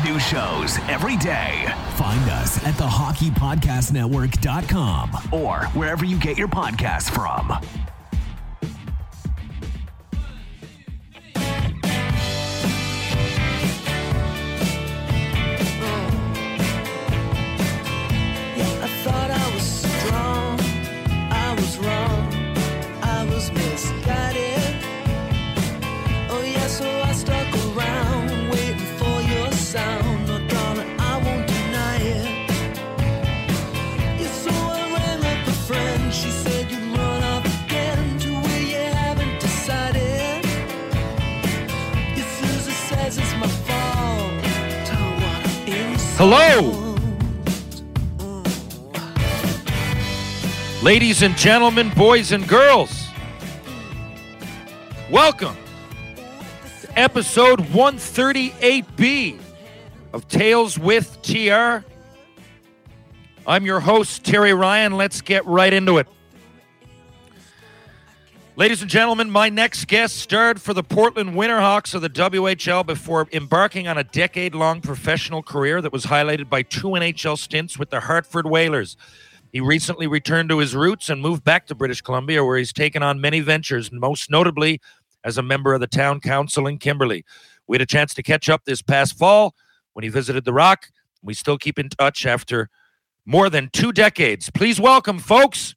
New shows every day. Find us at thehockeypodcastnetwork.com or wherever you get your podcasts from. I thought I was strong, I was wrong, Hello. Ladies and gentlemen, boys and girls, welcome to episode 138B of Tales with TR. I'm your host, Terry Ryan. Let's get right into it. Ladies and gentlemen, my next guest starred for the Portland Winterhawks of the WHL before embarking on a decade long professional career that was highlighted by two NHL stints with the Hartford Whalers. He recently returned to his roots and moved back to British Columbia, where he's taken on many ventures, most notably as a member of the town council in Kimberley. We had a chance to catch up this past fall when he visited the Rock. We still keep in touch after more than two decades. Please welcome, folks,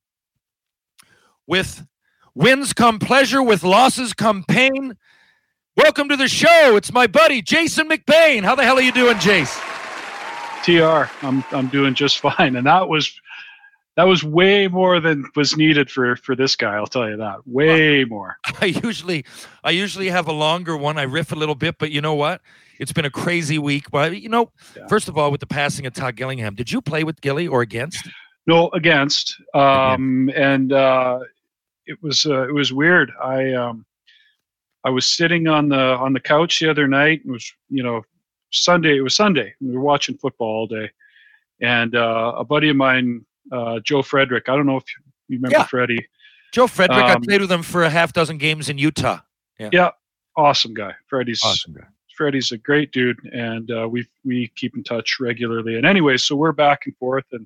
with wins come pleasure, with losses come pain. Welcome to the show. It's my buddy, Jason McBain. How the hell are you doing, Jace? TR, I'm I'm doing just fine, and that was that was way more than was needed for for this guy. I'll tell you that, way more. I usually I usually have a longer one. I riff a little bit, but you know what? It's been a crazy week. But you know, Yeah. first of all, with the passing of Todd Gillingham, did you play with Gilly or against? No, against, um, and uh, it was uh, it was weird. I um, I was sitting on the on the couch the other night. It was you know Sunday. It was Sunday. We were watching football all day, and uh, a buddy of mine, uh, Joe Frederick. I don't know if you remember Yeah. Freddie. Joe Frederick, I Um, played with him for a half dozen games in Utah. Yeah, awesome guy. Freddie's Awesome guy. Freddie's a great dude, and uh, we we keep in touch regularly. And anyway, so we're back and forth, and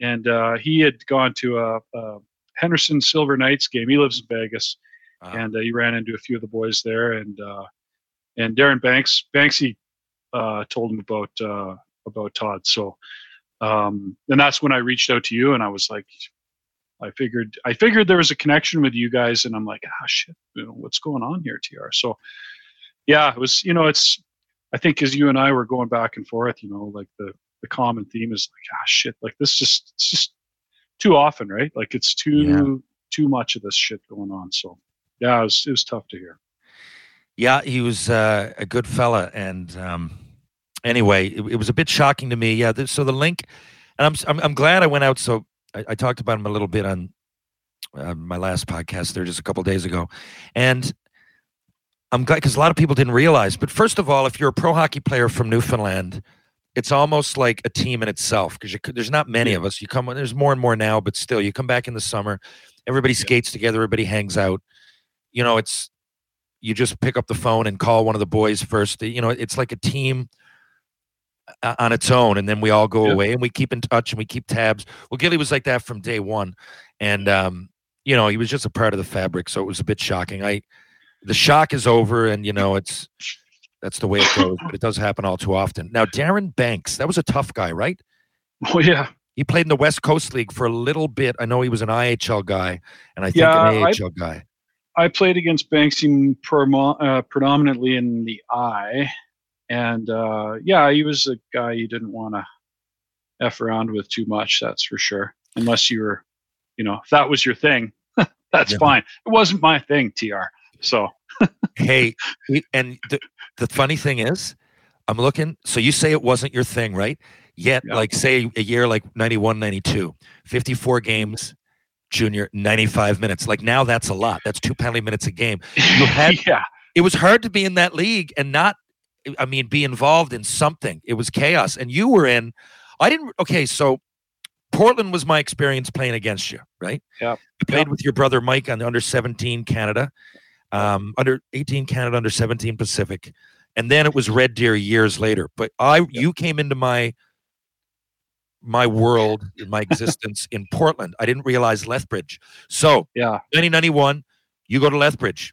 and uh, he had gone to a, a Henderson Silver Knights game. He lives in Vegas, Uh, and uh, he ran into a few of the boys there, and uh, and Darren Banks Banksy uh, told him about uh, about Todd. So, um, and that's when I reached out to you, and I was like. I figured I figured there was a connection with you guys, and I'm like, ah, shit, you know, what's going on here, TR? So, yeah, it was, you know, it's, I think as you and I were going back and forth, you know, like the the common theme is like, ah, shit, like this just, it's just too often, right? Like it's too Yeah. too much of this shit going on. So, yeah, it was it was tough to hear. Yeah, he was uh, a good fella, and um, anyway, it, it was a bit shocking to me. Yeah, th- so the link, and I'm I'm, I'm glad I went out. So I, I talked about him a little bit on uh, my last podcast there just a couple days ago, and I'm glad because a lot of people didn't realize. But first of all, if you're a pro hockey player from Newfoundland, it's almost like a team in itself because there's not many of us. You come there's more and more now, but still, you come back in the summer, everybody skates together, everybody hangs out. You know, it's you just pick up the phone and call one of the boys first. You know, it's like a team uh, on its own, and then we all go Yeah. away and we keep in touch and we keep tabs. Well, Gilly was like that from day one, and um, you know, he was just a part of the fabric, so it was a bit shocking. I the shock is over, and you know, it's that's the way it goes, but it does happen all too often. Now, Darren Banks, that was a tough guy, right? Oh yeah, He played in the West Coast League for a little bit. I know he was an IHL guy, and I think Yeah, an I- AHL guy. I played against Banksy promo- uh, predominantly in the eye, and uh, yeah, he was a guy you didn't want to f around with too much. That's for sure. Unless you were, you know, if that was your thing, that's Yeah. fine. It wasn't my thing, Tr. So Hey, and the, the funny thing is, I'm looking. So you say it wasn't your thing, right? Yet, Yeah. like, say a year like 91, 92, 54 mm-hmm. games, junior, 95 minutes. Like, now that's a lot. That's two penalty minutes a game. You had- yeah, It was hard to be in that league and not, I mean, be involved in something. It was chaos. And you were in, I didn't, okay, so Portland was my experience playing against you, right? Yeah. You played with your brother Mike on the under 17 Canada, um, under 18 Canada, under 17 Pacific, and then it was Red Deer years later. But I, you came into my my world, my existence in Portland. I didn't realize Lethbridge. So yeah. 1991, you go to Lethbridge.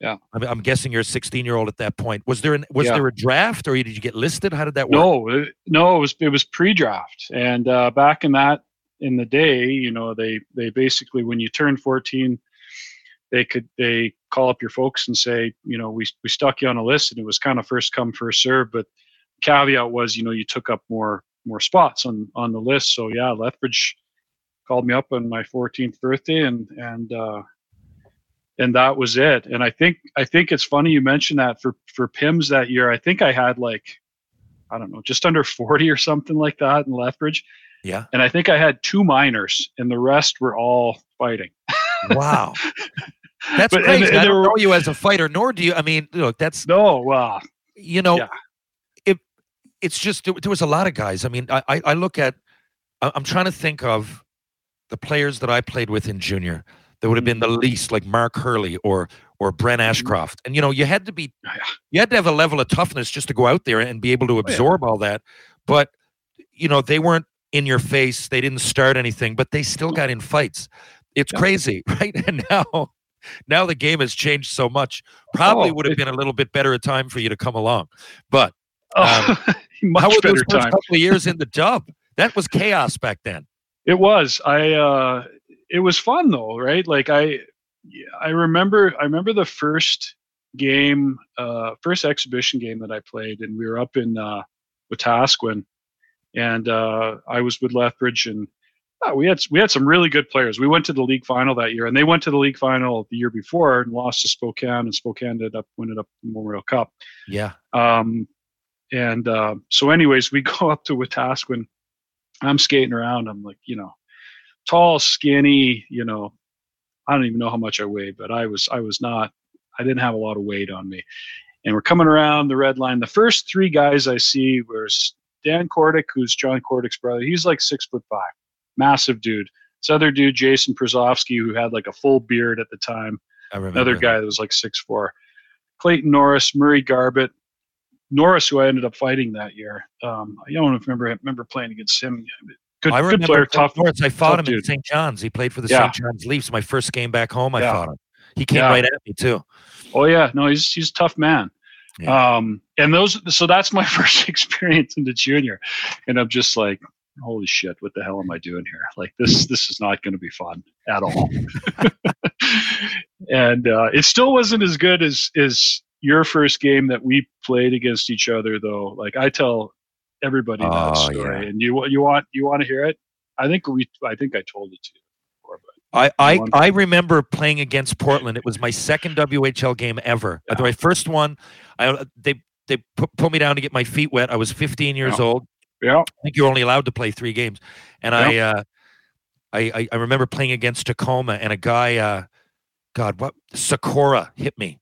Yeah. I'm, I'm guessing you're a 16 year old at that point. Was there an, was Yeah. there a draft or did you get listed? How did that work? No, it- no, it was it was pre-draft, and uh, back in that in the day, you know, they they basically when you turn 14, they could they call up your folks and say, you know, we we stuck you on a list, and it was kind of first come first serve, but caveat was, you know, you took up more more spots on on the list. So yeah, Lethbridge called me up on my 14th birthday, and and uh, and that was it. And I think I think it's funny you mentioned that for for Pims that year. I think I had like I don't know, just under 40 or something like that in Lethbridge. Yeah. And I think I had two minors, and the rest were all fighting. Wow. That's But- and- crazy. and I don't were- know you as a fighter, nor do you. I mean, look, that's No, wow. you know, Yeah. it. It's just there, was a lot of guys. I mean, I I, I look at. I'm trying to think of the players that I played with in junior that would have been the Mm-hmm. least, like Mark Hurley or or Brent Ashcroft. And you know, you had to be you had to have a level of toughness just to go out there and be able to yeah. absorb all that. But you know, they weren't in your face. They didn't start anything, but they still got in fights. It's Yeah. crazy, right? And now now the game has changed so much. Probably Oh, would have been a little bit better a time for you to come along. But Oh, much how were better those first couple of years in the dub? That was chaos back then. It was. I. uh It was fun though, right? Like I, I remember. I remember the first game, uh first exhibition game that I played, and we were up in uh Wetaskiwin, and uh I was with Lethbridge, and uh, we had we had some really good players. We went to the league final that year, and they went to the league final the year before and lost to Spokane, and Spokane ended up winning up the Memorial Cup. Yeah. Um, and uh, so, anyways, we go up to Wetaskiwin. I'm skating around. I'm like, you know, tall, skinny. You know, I don't even know how much I weighed, but I was, I was not. I didn't have a lot of weight on me. And we're coming around the red line. The first three guys I see was Dan Kordic, who's John Kordic's brother. He's like six foot five, massive dude. This other dude, Jason Przowski, who had like a full beard at the time another guy that was like six four. Clayton Norris, Murray Garbutt, Norris, who I ended up fighting that year. Um, I don't remember remember playing against him. Good, I good player, tough. Norris. I fought him in dude. St. John's. He played for the Yeah. St. John's Leafs. My first game back home, I Yeah. fought him. He came Yeah. right at me too. Oh yeah, no, he's he's a tough man. Um, and those, so that's my first experience in the junior, and I'm just like, holy shit, what the hell am I doing here? Like this, this is not going to be fun at all. and uh, it still wasn't as good as as your first game that we played against each other, though. Like I tell everybody that Oh, story, yeah. and you you want you want to hear it? I think we, I think I told it to you before, I, I. I remember playing against Portland. It was my second WHL game ever. Yeah. My first one, I they they put, me down to get my feet wet. I was 15 years old. Yeah, I think you're only allowed to play three games, and I, uh, I, I I remember playing against Tacoma, and a guy, uh, God, what Sykora hit me.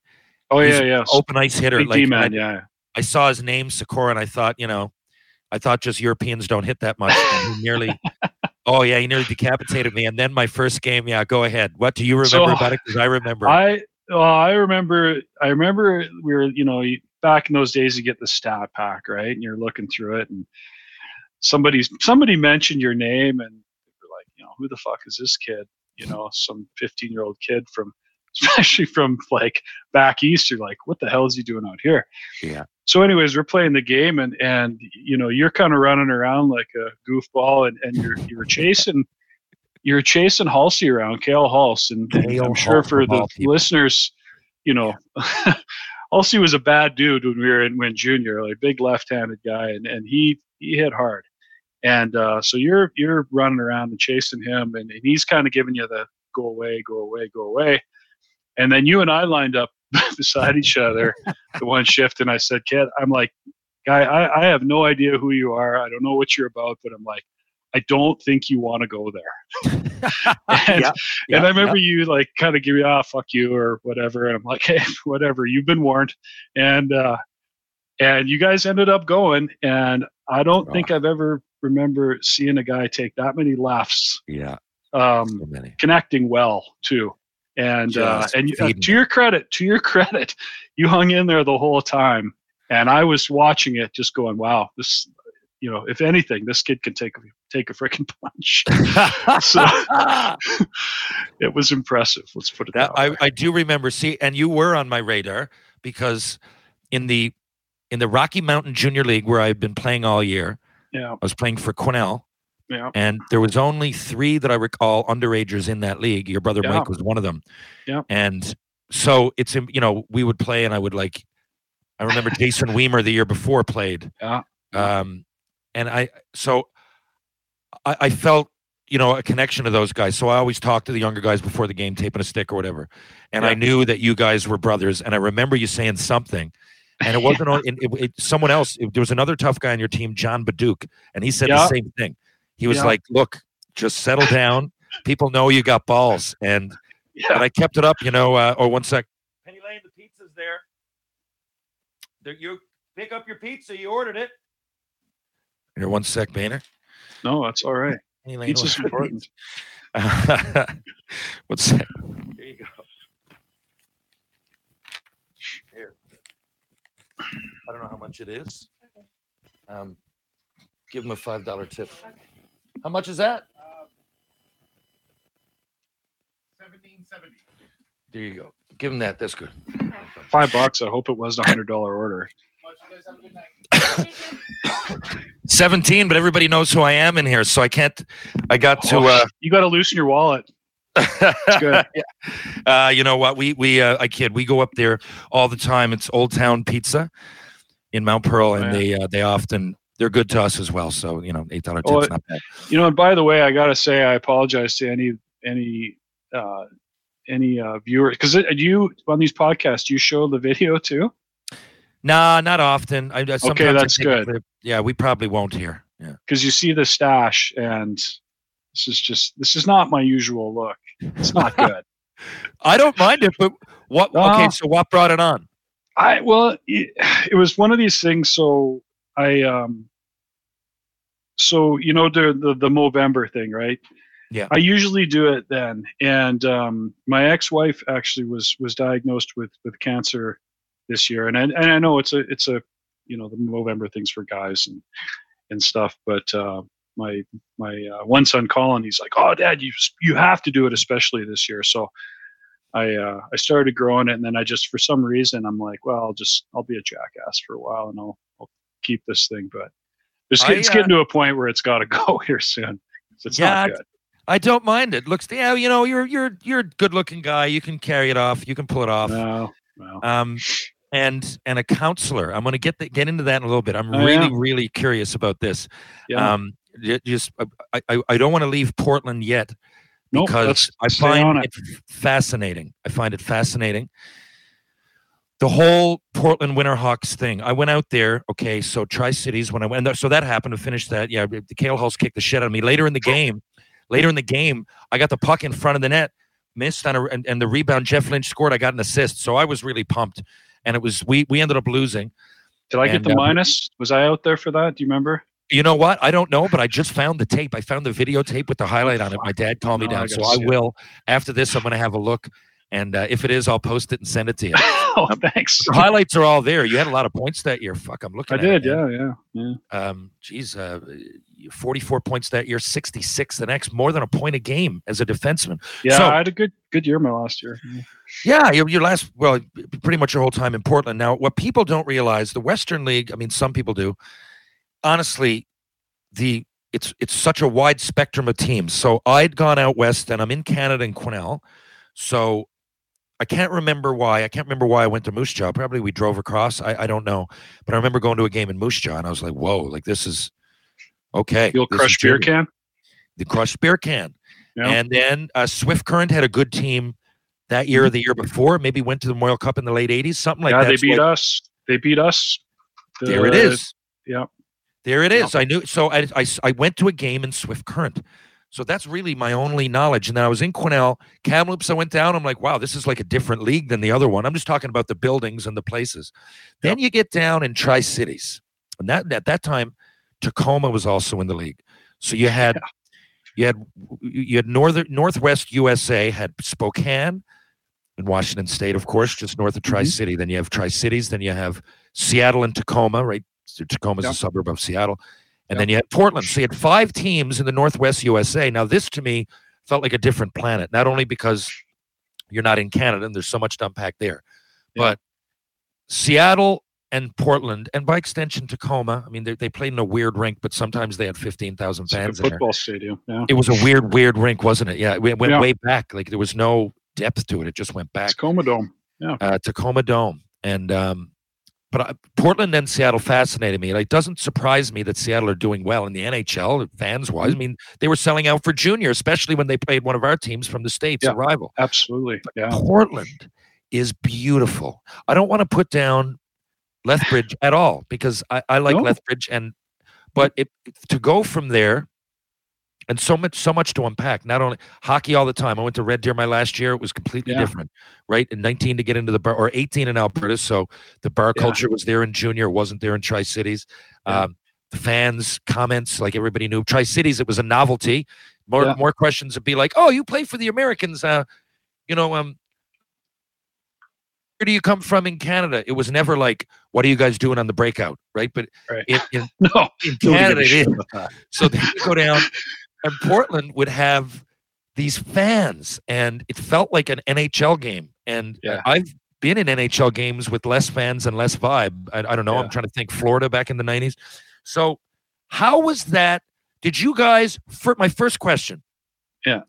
oh He's yeah, yeah, Open ice hitter. Like, man, I, yeah, I saw his name Sykora, and I thought, you know, I thought just Europeans don't hit that much. And he nearly, oh yeah, he nearly decapitated me. And then my first game, yeah, go ahead. What do you remember So, about it? Because I remember. I well, I remember I remember we were you know back in those days you get the stat pack right and you're looking through it and somebody's somebody mentioned your name and you're like you know who the fuck is this kid? You know some 15 year old kid from especially from like back east you're like what the hell is he doing out here? Yeah. so anyways we're playing the game and and you know you're kind of running around like a goofball and and you're you're chasing you're chasing Halsey around, Cale Hulse, and, and I'm sure for the listeners, you know, Halsey was a bad dude when we were in when junior, like big left-handed guy, and, and he he hit hard, and uh, so you're you're running around and chasing him, and, and he's kind of giving you the go away, go away, go away, and then you and I lined up beside each other the one shift, and I said, "Kid, I'm like, guy, I, I have no idea who you are. I don't know what you're about, but I'm like." I don't think you want to go there. and, Yeah, and I remember you like kind of give me, ah, fuck you or whatever. And I'm like, hey, whatever, you've been warned. And uh and you guys ended up going. And I don't think I've ever remember seeing a guy take that many lefts, Yeah. um, So many. connecting well too. And uh, and uh, to your credit, to your credit, you hung in there the whole time. And I was watching it, just going, "Wow, this, you know, if anything, this kid can take a take a freaking punch." so it was impressive. Let's put it That that, I, way. I do remember. See, and you were on my radar because in the in the Rocky Mountain Junior League where I've been playing all year, yeah, I was playing for Quesnel. yeah, and there was only three that I recall underagers in that league. Your brother Yeah. Mike was one of them. Yeah. And so it's you know we would play, and I would like. I remember Jason Wiemer the year before played. Yeah. Yeah. Um, and I so I, I felt you know a connection to those guys. So I always talked to the younger guys before the game, taping a stick or whatever. And I knew that you guys were brothers. And I remember you saying something. And it wasn't on, it, it, someone else. it- there was another tough guy on your team, John Badduke, and he said the same thing. He was Yeah. like, "Look, just settle down. People know you got balls." And yeah. but I kept it up, you know. Uh, oh, one sec. Penny Lane, the pizza's there. There, you pick up your pizza. You ordered it. Here, one sec, Boehner. No, that's all right. Penny Lane Pizza's important. What's that? Here you go. Here. I don't know how much it is. Um, give him a five dollar tip. How much is that? There you go. Give him that. That's good. Five bucks. I hope it wasn't a hundred dollar order. 17, but everybody knows who I am in here, so I can't. I got to. Uh, you got to loosen your wallet. Good. uh, you know what? We we uh, I kid. We go up there all the time. It's Old Town Pizza in Mount Pearl, and yeah. they uh, they often they're good to us as well. So you know, eight dollar tips, Oh, not bad. You know, and by the way, I got to say, I apologize to any any uh, any uh, viewer because you on these podcasts you show the video too. Nah, not often. I, I that's good. Yeah, we probably won't here. Yeah. because you see the stash and this is just this is not my usual look it's not good I don't mind it, but what? No. Okay, so what brought it on? i well it, it was one of these things so i um so you know the the, the movember thing right Yeah. i usually do it then and um my ex-wife actually was was diagnosed with with cancer this year and I, and I know it's a it's a you know the movember things for guys and and stuff but uh my my uh, one son Colin, he's like, "Oh, Dad, you you have to do it, especially this year." So I uh, I started growing it, and then I just for some reason I'm like, "Well, I'll just I'll be a jackass for a while, and I'll I'll keep this thing." But it's, I, it's uh, getting to a point where it's got to go here soon. It's Yeah, not good. I don't mind it. Looks, yeah, you know, you're you're you're a good looking guy. You can carry it off. You can pull it off. No, no. um and and a counselor i'm going to get the, get into that in a little bit i'm Oh, really yeah. really curious about this Yeah. um just I, I i don't want to leave portland yet because let's i find it. it fascinating i find it fascinating the whole portland winterhawks thing i went out there okay so tri-cities when i went so that happened to finish that yeah the cale hulse kicked the shit out of me later in the game later in the game i got the puck in front of the net missed on a, and, and the rebound jeff lynch scored i got an assist so i was really pumped and it was we we ended up losing Did I get and, the uh, minus? Was I out there for that? Do you remember? You know what? I don't know, but I just found the tape. I found the videotape with the highlight on it. My dad calmed me No, I down, so I will. After this, I'm going to have a look, and uh, if it is, I'll post it and send it to you. oh, thanks. Highlights are all there. You had a lot of points that year. Fuck, I'm looking. I at it, did. Yeah, yeah, yeah. Um, geez, uh, 44 points that year, 66 the next, more than a point a game as a defenseman. Yeah, So- I had a good good year my last year. Yeah, your, your last, well, pretty much your whole time in Portland. Now, what people don't realize, the Western League, I mean, some people do. Honestly, the it's it's such a wide spectrum of teams. So I'd gone out west, and I'm in Canada in Quesnel. So I can't remember why. I can't remember why I went to Moose Jaw. Probably we drove across. I, I don't know, but I remember going to a game in Moose Jaw, and I was like, "Whoa! Like this is okay." You'll this crush beer can. The crushed beer can. Yeah. And then uh, Swift Current had a good team that year or the year before. Maybe went to the Memorial Cup in the late '80s, something like yeah, that. they So beat us. They beat us. There it is. The- yeah. There it is. Yeah. is. I knew. So I I went to a game in Swift Current. So that's really my only knowledge. And then I was in Quesnel, Kamloops. I went down. I'm like, wow, this is like a different league than the other one. I'm just talking about the buildings and the places. Then you get down in Tri Cities, and that at that time, Tacoma was also in the league. So you had you had you had northern Northwest USA had Spokane in Washington State, of course, just north of mm-hmm. Tri City. Then you have Tri Cities. Then you have Seattle and Tacoma, right? So Tacoma's Yeah. a suburb of Seattle. And Yeah. then you had Portland. So you had five teams in the Northwest USA. Now, this to me felt like a different planet, not only because you're not in Canada and there's so much to unpack there, Yeah. but Seattle and Portland, and by extension, Tacoma. I mean, they, they played in a weird rink, but sometimes they had 15,000 It's like a fans in there. football stadium. Yeah. It was a weird, weird rink, wasn't it? Yeah, it went Yeah. way back. Like there was no depth to it. It just went back. Tacoma Dome. Yeah. Uh, Tacoma Dome, and um, but I, Portland and Seattle fascinated me. Like, it doesn't surprise me that Seattle are doing well in the NHL, fans wise. Mm-hmm. I mean, they were selling out for junior, especially when they played one of our teams from the states, Yeah. a rival. Absolutely. Yeah. Portland is beautiful. I don't want to put down Lethbridge at all because I, I like No. Lethbridge and but it, to go from there and so much so much to unpack. Not only hockey all the time. I went to Red Deer my last year. It was completely Yeah. different, right? In 19 to get into the bar or 18 in Alberta. So the bar Yeah. culture was there in junior, wasn't there in Tri Cities. Yeah. Um, the fans comments like everybody knew Tri Cities. It was a novelty. More more questions would be like, "Oh, you play for the Americans? Uh, you know, um, where do you come from in Canada?" It was never like, "What are you guys doing on the breakout?" Right? But Right. in, in, No. in Canada, it is. So they go down, and Portland would have these fans, and it felt like an NHL game. And Yeah. I've been in NHL games with less fans and less vibe. I, I don't know. I'm trying to think Florida back in the 90s. So, how was that? Did you guys, for my first question? Yeah.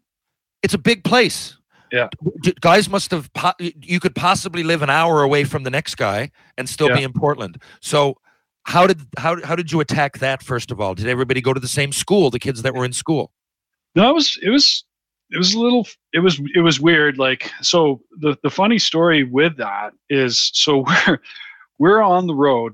It's a big place. Yeah. Guys must have, po- you could possibly live an hour away from the next guy and still be in Portland. So, how did how how did you attack that first of all? Did everybody go to the same school? The kids that were in school. No, it was it was it was a little it was it was weird. Like so the the funny story with that is so we're we're on the road.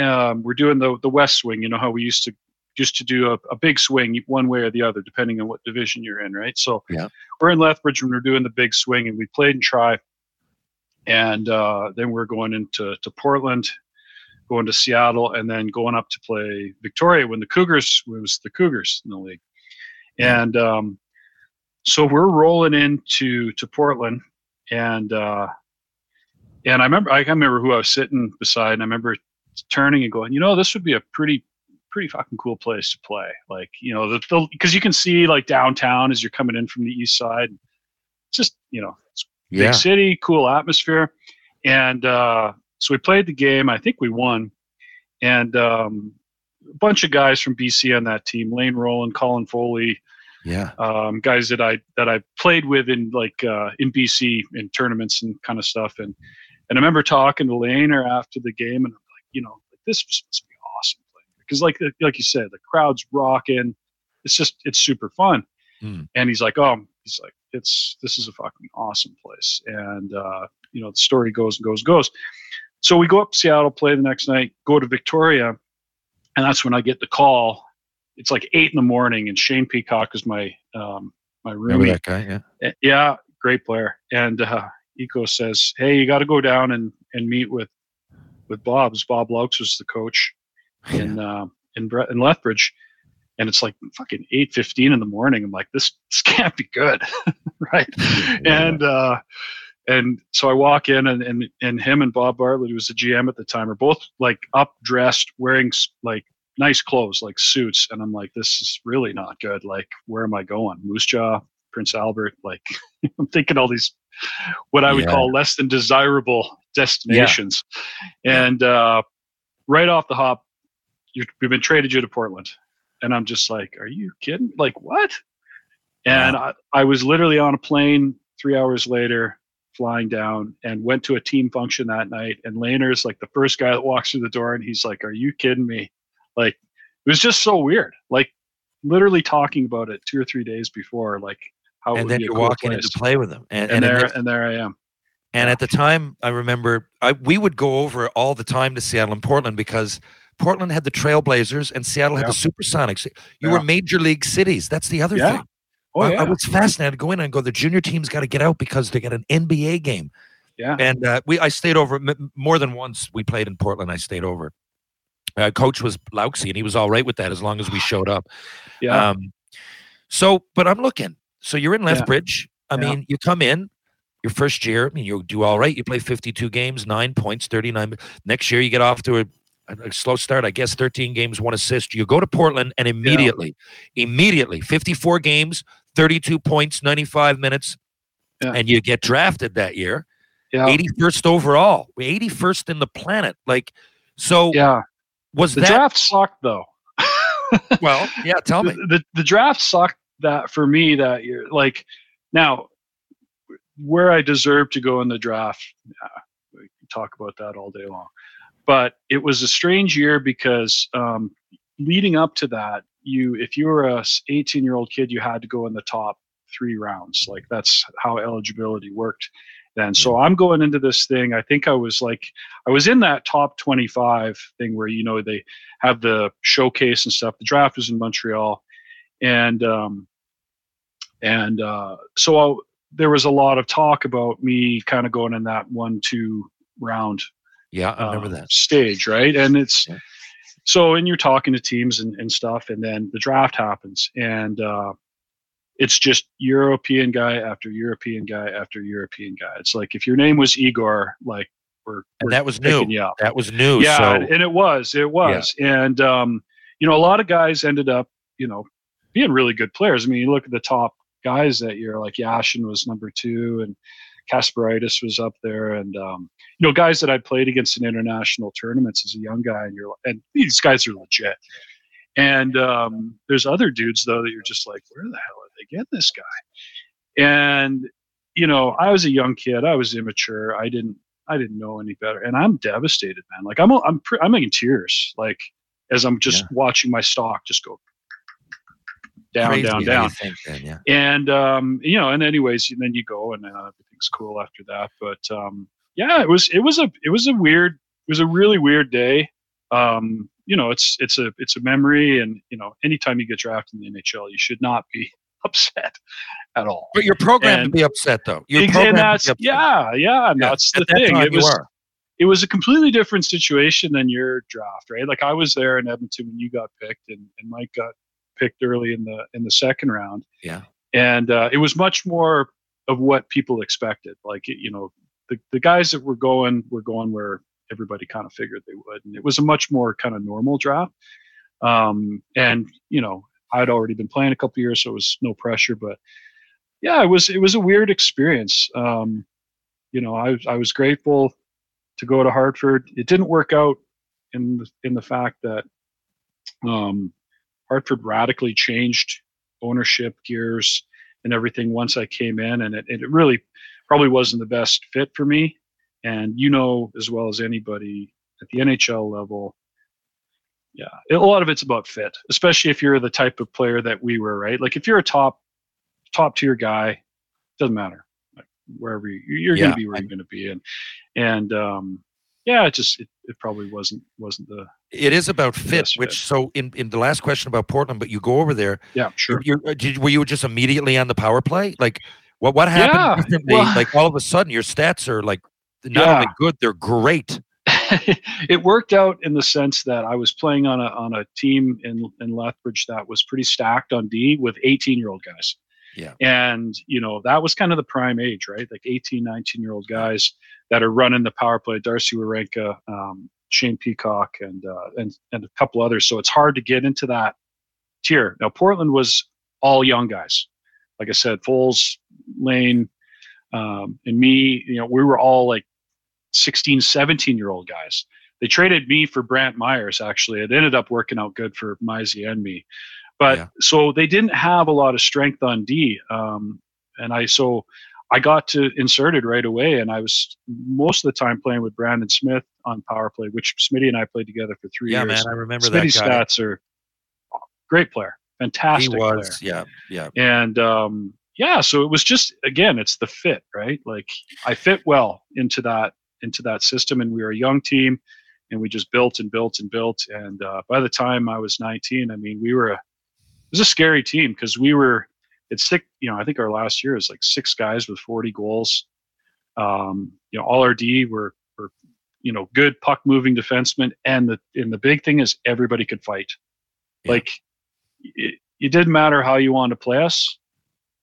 Um, we're doing the the west swing. You know how we used to just to do a, a big swing one way or the other, depending on what division you're in, right? So Yeah. we're in Lethbridge when we're doing the big swing, and we played and try, and uh, then we're going into to Portland, going to Seattle, and then going up to play Victoria when the Cougars was the Cougars in the league, and um, so we're rolling into to Portland, and uh, and I remember I remember who I was sitting beside, and I remember turning and going, you know, this would be a pretty pretty fucking cool place to play. Like, you know, the because you can see like downtown as you're coming in from the east side. It's just, you know, it's a big city, cool atmosphere. And uh, so we played the game. I think we won. And um, a bunch of guys from BC on that team, Layne Roland, Colin Foley, Yeah. um, guys that I that I played with in like uh, in BC in tournaments and kind of stuff. And and I remember talking to Laner after the game, and I'm like, you know, like, this must be awesome because like like you said, the crowd's rocking. It's just it's super fun. Hmm. And he's like, oh, he's like, it's this is a fucking awesome place. And uh, you know, the story goes and goes and goes. So we go up to Seattle, play the next night, go to Victoria, and that's when I get the call. It's like eight in the morning, and Shane Peacock is my um, my Remember that guy? Yeah. Uh, Yeah, great player. And uh, Eco says, "Hey, you got to go down and, and meet with with Bob's. Bob Loucks was the coach in uh, in Bre- in Lethbridge, and it's like fucking eight fifteen in the morning. I'm like, this, this can't be good, right? And uh, and so I walk in, and and and him and Bob Bartlett, who was the GM at the time, are both like up dressed, wearing like nice clothes, like suits, and I'm like, this is really not good. Like, where am I going? Moose Jaw, Prince Albert, like I'm thinking all these what I would Yeah. call less than desirable destinations. And uh, right off the hop, you we've been traded you to Portland. And I'm just like, are you kidding? Like, what? And I, I was literally on a plane three hours later, flying down, and went to a team function that night. And Lehner's like the first guy that walks through the door, and he's like, are you kidding me? Like, it was just so weird. Like, literally talking about it two or three days before, like, how and then you're cool walking place. into play with them. And, and, and, there, and, and there I am. and at the time, I remember I, we would go over all the time to Seattle and Portland because Portland had the Trailblazers and Seattle had Yeah. the Supersonics. You Yeah. were major league cities. That's the other Yeah. thing. Oh I, yeah, I was fascinated to go in and go. The junior team's got to get out because they got an NBA game. yeah, And uh, we, I stayed over m- more than once. We played in Portland. I stayed over. Uh, coach was Lauxy, and he was all right with that as long as we showed up. yeah. Um, so, but I'm looking. So you're in Yeah. Lethbridge. I Yeah. mean, you come in your first year. I mean, you do all right. You play 52 games, nine points, 39. Next year, you get off to a, a, a slow start. I guess 13 games, one assist. You go to Portland, and immediately, immediately, 54 games, 32 points, 95 minutes, Yeah. and you get drafted that year. yeah, 81st overall, 81st in the planet. Like, so yeah. was The that? draft sucked though. well, yeah. Tell the, me. the the draft sucked that for me that year. Like now, where I deserved to go in the draft, yeah, we can talk about that all day long. But it was a strange year because um, leading up to that, you if you were a 18 year old kid, you had to go in the top three rounds. Like that's how eligibility worked then. So I'm going into this thing. I think I was like I was in that top 25 thing where you know they have the showcase and stuff. The draft was in Montreal, and um, and uh, so I, there was a lot of talk about me kind of going in that one-two round Yeah, I remember uh, that. stage, right? And it's Yeah. So, and you're talking to teams and, and stuff, and then the draft happens, and uh, it's just European guy after European guy after European guy. It's like if your name was Igor, like we're, And we're that was new. you up. That was new. Yeah, so and it was, it was, and um, you know, a lot of guys ended up, you know, being really good players. I mean, you look at the top guys that year, like Yashin was number two, and Kasparaitis was up there, and um, you know, guys that I played against in international tournaments as a young guy, and you're and these guys are legit. And um, there's other dudes though that you're just like, where the hell are they getting this guy? And you know, I was a young kid, I was immature, I didn't I didn't know any better, and I'm devastated, man. Like I'm I'm I'm in tears, like as I'm just watching my stock just go down, crazy down, down then, yeah. and um, you know, and anyways, and then you go and uh, everything's cool after that. But um, yeah, it was it was a it was a weird it was a really weird day. Um, you know, it's it's a it's a memory, and you know, anytime you get drafted in the NHL, you should not be upset at all. But you're programmed to be upset though. You're Ex- programmed and to be upset. yeah, yeah, and Yeah, that's the that thing. It was are. it was a completely different situation than your draft, right? Like I was there in Edmonton when you got picked, and, and Mike got picked early in the in the second round. Yeah. and uh, it was much more of what people expected. Like you know, the the guys that were going were going where everybody kind of figured they would, and it was a much more kind of normal draft. Um, and you know, I'd already been playing a couple years, so it was no pressure. But yeah, it was it was a weird experience. Um, you know, I I was grateful to go to Hartford. It didn't work out in the, in the fact that um, Hartford radically changed ownership gears and everything once I came in, and it, it really probably wasn't the best fit for me. And you know as well as anybody at the NHL level, yeah, a lot of it's about fit, especially if you're the type of player that we were, right? Like if you're a top top tier guy, doesn't matter like wherever you, you're Yeah, going to be where you're going to be, and and um, yeah, it just it, it probably wasn't wasn't the It is about fit, which fit. so in, in the last question about Portland, but you go over there. yeah sure You're, uh, did, were you just immediately on the power play? Like what what happened? Yeah, well- like all of a sudden your stats are like not Yeah. only good, they're great. it worked out in the sense that I was playing on a on a team in in Lethbridge that was pretty stacked on D with 18 year old guys. Yeah. And you know that was kind of the prime age, right? Like 18, 19 year old guys that are running the power play. Darcy Werenka, um, Shane Peacock, and uh, and and a couple others. So it's hard to get into that tier. Now Portland was all young guys. Like I said, Foles, Lane, um, and me. You know, we were all like 16, 17 year old guys. They traded me for Brantt Myhres, actually. It ended up working out good for Mizey and me. But Yeah. so they didn't have a lot of strength on D. Um, and I, so I got to inserted right away. And I was most of the time playing with Brandon Smith on power play, which Smitty and I played together for three Yeah, years. man, I remember that Smitty's guy. stats are great player, He fantastic player was, yeah, yeah. and um, yeah so it was just again it's the fit right like i fit well into that into that system and we were a young team and we just built and built and built and uh, by the time i was 19 i mean we were a was a scary team because we were it's sick you know i think our last year is like six guys with 40 goals um, you know all our d were were you know good puck moving defensemen and the and the big thing is everybody could fight Yeah. like it, it didn't matter how you wanted to play us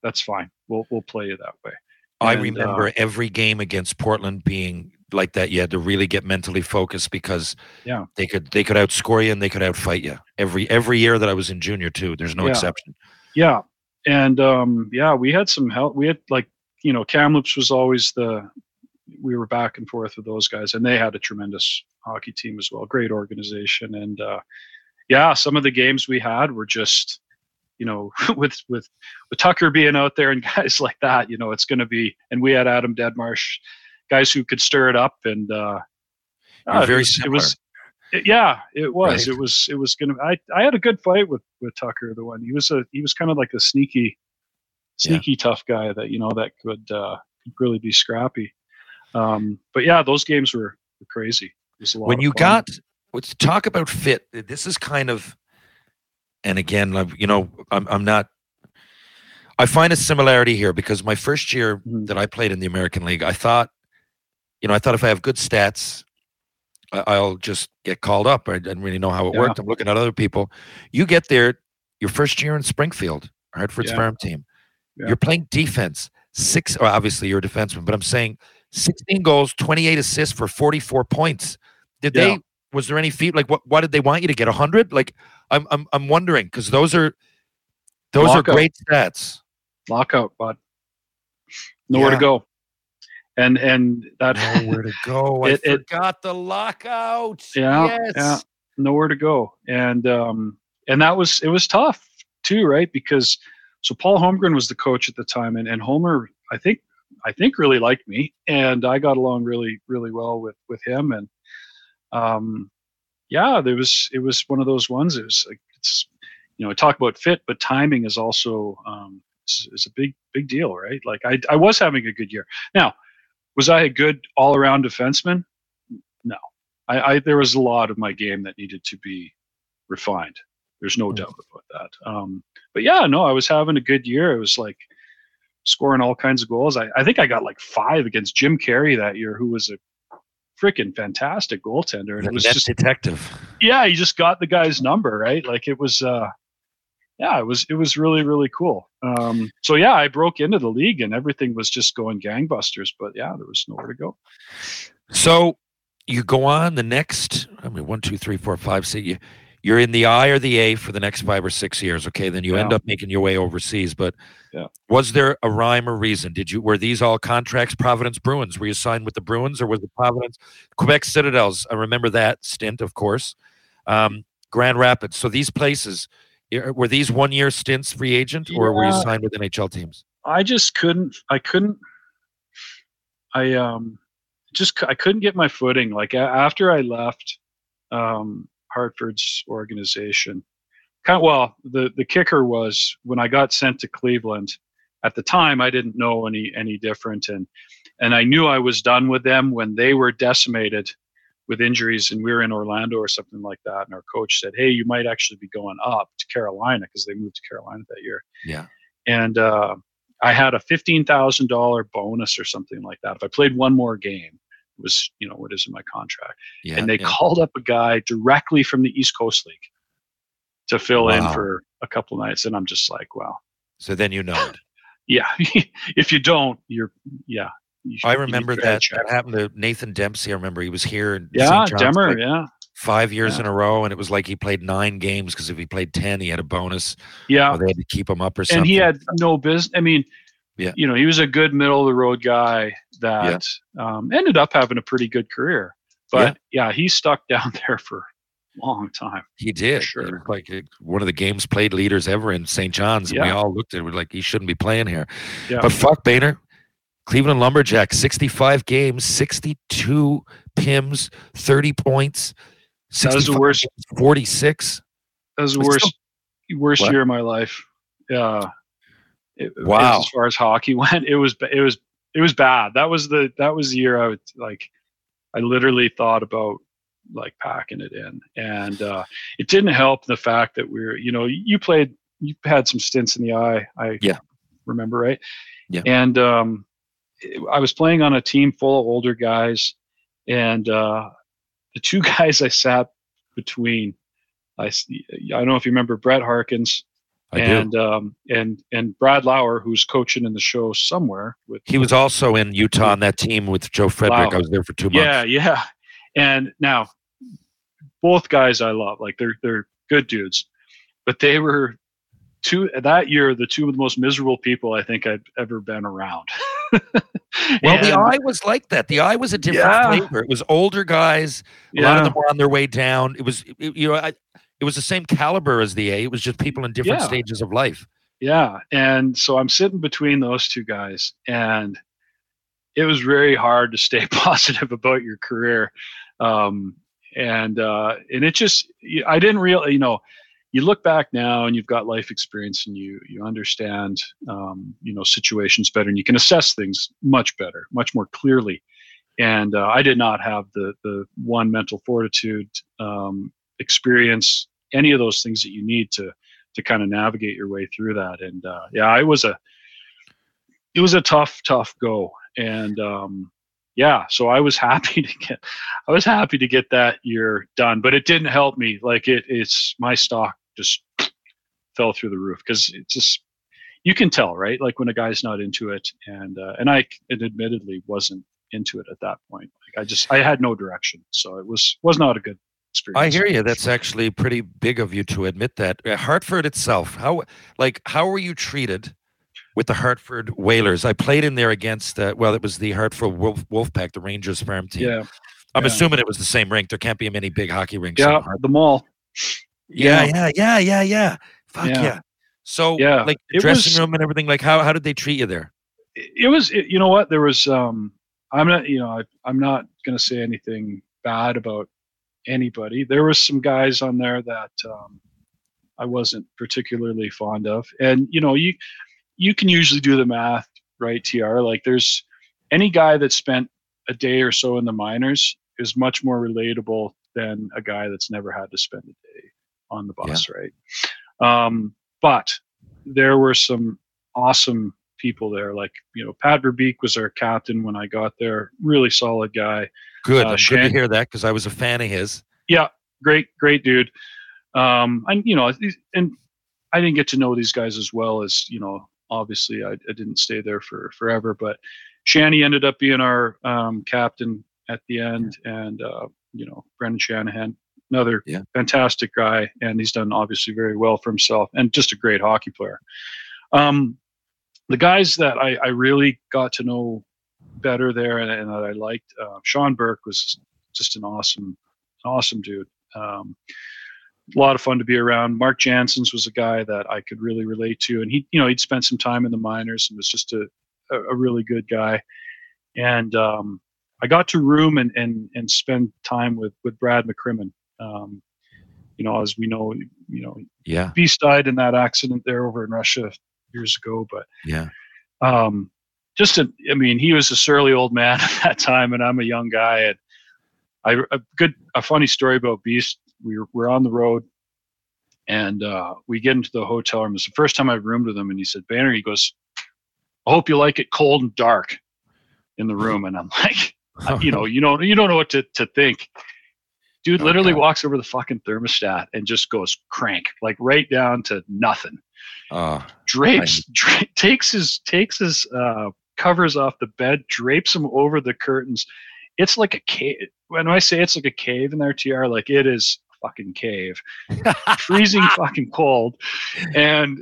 that's fine. We'll we'll play you that way. I And, remember uh, every game against Portland being like that. You had to really get mentally focused because Yeah. they could they could outscore you and they could outfight you. Every every year that I was in junior too, there's no Yeah. exception. Yeah, and um, yeah, we had some help. We had like you know Kamloops was always the we were back and forth with those guys, and they had a tremendous hockey team as well. Great organization, and uh, yeah, some of the games we had were just you know with with with Tucker being out there and guys like that, you know, it's going to be. And we had Adam Deadmarsh, guys who could stir it up, and uh, it very was- It was, it- yeah, it was. Right. It was. It was gonna. I I had a good fight with with Tucker. The one he was a he was kind of like a sneaky, Yeah. sneaky tough guy that you know that could uh, could really be scrappy. Um, but yeah, those games were, were crazy. It was a lot when you fun. got let's talk about fit this is kind of and again you know i'm, I'm not i find a similarity here because my first year Mhm. that i played in the american league i thought you know i thought if i have good stats i'll just get called up i didn't really know how it Yeah. worked i'm looking at other people you get there your first year in springfield hartford's Yeah. farm team Yeah. you're playing defense six well, obviously you're a defenseman but i'm saying 16 goals 28 assists for 44 points did Yeah. they was there any feat like what why did they want you to get 100 like i'm i'm, I'm wondering because those are those are great stats lockout, but nowhere to go. And and that nowhere to go. I It- it- forgot the lockout. Yeah, yes. yeah. nowhere to go. And um and that was it was tough too right? Because so paul holmgren was the coach at the time and, and homer i think i think really liked me. And i got along really really well with with him. And um yeah there was it was one of those ones. It was like it's you know talk about fit but timing is also um is, is a big big deal right? Like i i was having a good year. Now was i a good all-around defenseman no I, I there was a lot of my game that needed to be refined. There's no Mm. doubt about that. Um, but yeah, no, I was having a good year. It was like scoring all kinds of goals. I, I think I got like five against Jim Carey that year, who was a freaking fantastic goaltender. And it was just detective yeah, he just got the guy's number right. Like it was uh, yeah, it was it was really really cool. Um, so yeah, I broke into the league and everything was just going gangbusters. But yeah, there was nowhere to go. so you go on the next i mean one, two, three, four, five. one two three four five six you you're in the I or the A for the next five or six years. Okay, then you end up making your way overseas. But Yeah. was there a rhyme or reason? Did you were these all contracts? Providence Bruins. Were you signed with the Bruins or was it Providence? Quebec Citadels. I remember that stint, of course. Um, Grand Rapids. So these places were these one year stints free agent or were you signed with NHL teams? I just couldn't. I couldn't. I um, just i couldn't get my footing. Like after I left um, Hartford's organization, kind of, well, the the kicker was when I got sent to Cleveland. At the time, I didn't know any any different, and and I knew I was done with them when they were decimated with injuries, and we were in Orlando or something like that. And our coach said, "Hey, you might actually be going up to Carolina because they moved to Carolina that year." Yeah. and uh, I had a fifteen thousand dollar bonus or something like that if I played one more game. was you know what is in my contract Yeah, and they yeah. called up a guy directly from the east coast league to fill in for a couple nights and i'm just like wow So then you know it. yeah if you don't you're yeah I remember that that happened to Nathan Dempsey. I remember he was here. In yeah. Demmer like yeah five years Yeah. in a row, and it was like he played nine games because if he played ten, he had a bonus. yeah Or they had to keep him up or something. and he had no business. I mean, Yeah. you know, he was a good middle of the road guy that um, ended up having a pretty good career. But yeah, he stuck down there for a long time. He did. Sure. like one of the games played leaders ever in St. John's. And we all looked at it we're like, he shouldn't be playing here. Yeah. But fuck Bainer. Cleveland Lumberjacks, 65 games, 62 PIMs, 30 points. That was the worst- 46. That was the worst worst What? year of my life. Yeah. It- Wow. As far as hockey went, it was it was it was bad. That was the that was the year I would like. I literally thought about like packing it in, and uh, it didn't help the fact that we're you know you played you had some stints in the eye. I Yeah. remember right. Yeah. And um, I was playing on a team full of older guys, and uh, the two guys I sat between—I don't know if you remember Brett Harkins I and um, and and Brad Lauer, who's coaching in the show somewhere with He was also in Utah on that team with Joe Frederick. Wow. I was there for two months. yeah yeah, and now both guys I love, like they're they're good dudes, but they were two that year the two of the most miserable people I think I've ever been around. Well, the And- eye was like that. The eye was a different Yeah. flavor. It was older guys. A lot of them were on their way down. It was, it- you know, I, it was the same caliber as the A. It was just people in different Yeah. stages of life. Yeah. And so I'm sitting between those two guys, and it was very hard to stay positive about your career. Um, and uh, and it just I didn't really you know you look back now and you've got life experience and you you understand um, you know situations better and you can assess things much better much more clearly. And uh, I did not have the the one mental fortitude um, experience any of those things that you need to to kind of navigate your way through that. And uh, yeah it was a it was a tough tough go. And um, yeah so i was happy to get i was happy to get that year done but it didn't help me. Like it it's my stock just fell through the roof because it just you can tell right like when a guy's not into it and uh, and i it admittedly wasn't into it at that point like i just i had no direction so it was was not a good experience I hear you. That's actually pretty big of you to admit that. Uh, Hartford itself, how like how were you treated with the Hartford Whalers? I played in there against uh, well, it was the Hartford Wolf Wolfpack, the Rangers farm team. yeah I'm yeah. assuming it was the same rink. There can't be many big hockey rinks. yeah the mall yeah, yeah, yeah, yeah, yeah. Fuck yeah. Yeah. So Yeah, like the it dressing was- room and everything. Like how how did they treat you there? it was it, you know what there was um i'm not you know I, i'm not going to say anything bad about anybody there was some guys on there that um i wasn't particularly fond of and you know you you can usually do the math right tr like there's any guy that spent a day or so in the minors is much more relatable than a guy that's never had to spend a day on the bus right um but there were some awesome people there. Like, you know, Pat Verbeek was our captain when I got there. Really solid guy. Good. Uh, I'm good to hear that because I was a fan of his. Yeah, great, great dude. Um, and you know, and I didn't get to know these guys as well as you know. Obviously, I, I didn't stay there for forever, but Shanny ended up being our um, captain at the end, and uh, you know, Brendan Shanahan, another Yeah. fantastic guy, and he's done obviously very well for himself, and just a great hockey player. Um, the guys that I, I really got to know better there and, and that I liked, uh, Sean Burke was just an awesome, awesome dude. Um, a lot of fun to be around. Mark Janssens was a guy that I could really relate to, and he, you know, he'd spent some time in the minors and was just a, a, a really good guy. And um, I got to room and and and spend time with with Brad McCrimmon. Um, you know, as we know, you know, Yeah. Beast died in that accident there over in Russia years ago, but Yeah. um, just a, I mean, he was a surly old man at that time, and I'm a young guy. And I a good a funny story about Beast. We were, we're on the road, and uh, we get into the hotel room. It's the first time I've roomed with him, and he said, "Banner," he goes, "I hope you like it cold and dark in the room." And I'm like, uh, you know, you know, you don't know what to, to think. Dude Oh, literally God. walks over the fucking thermostat and just goes crank, like right down to nothing. Oh, Drapes, dra- takes his takes his uh, covers off the bed, drapes them over the curtains. It's like a cave. When I say it's like a cave in there, TR, like it is a fucking cave, freezing fucking cold, and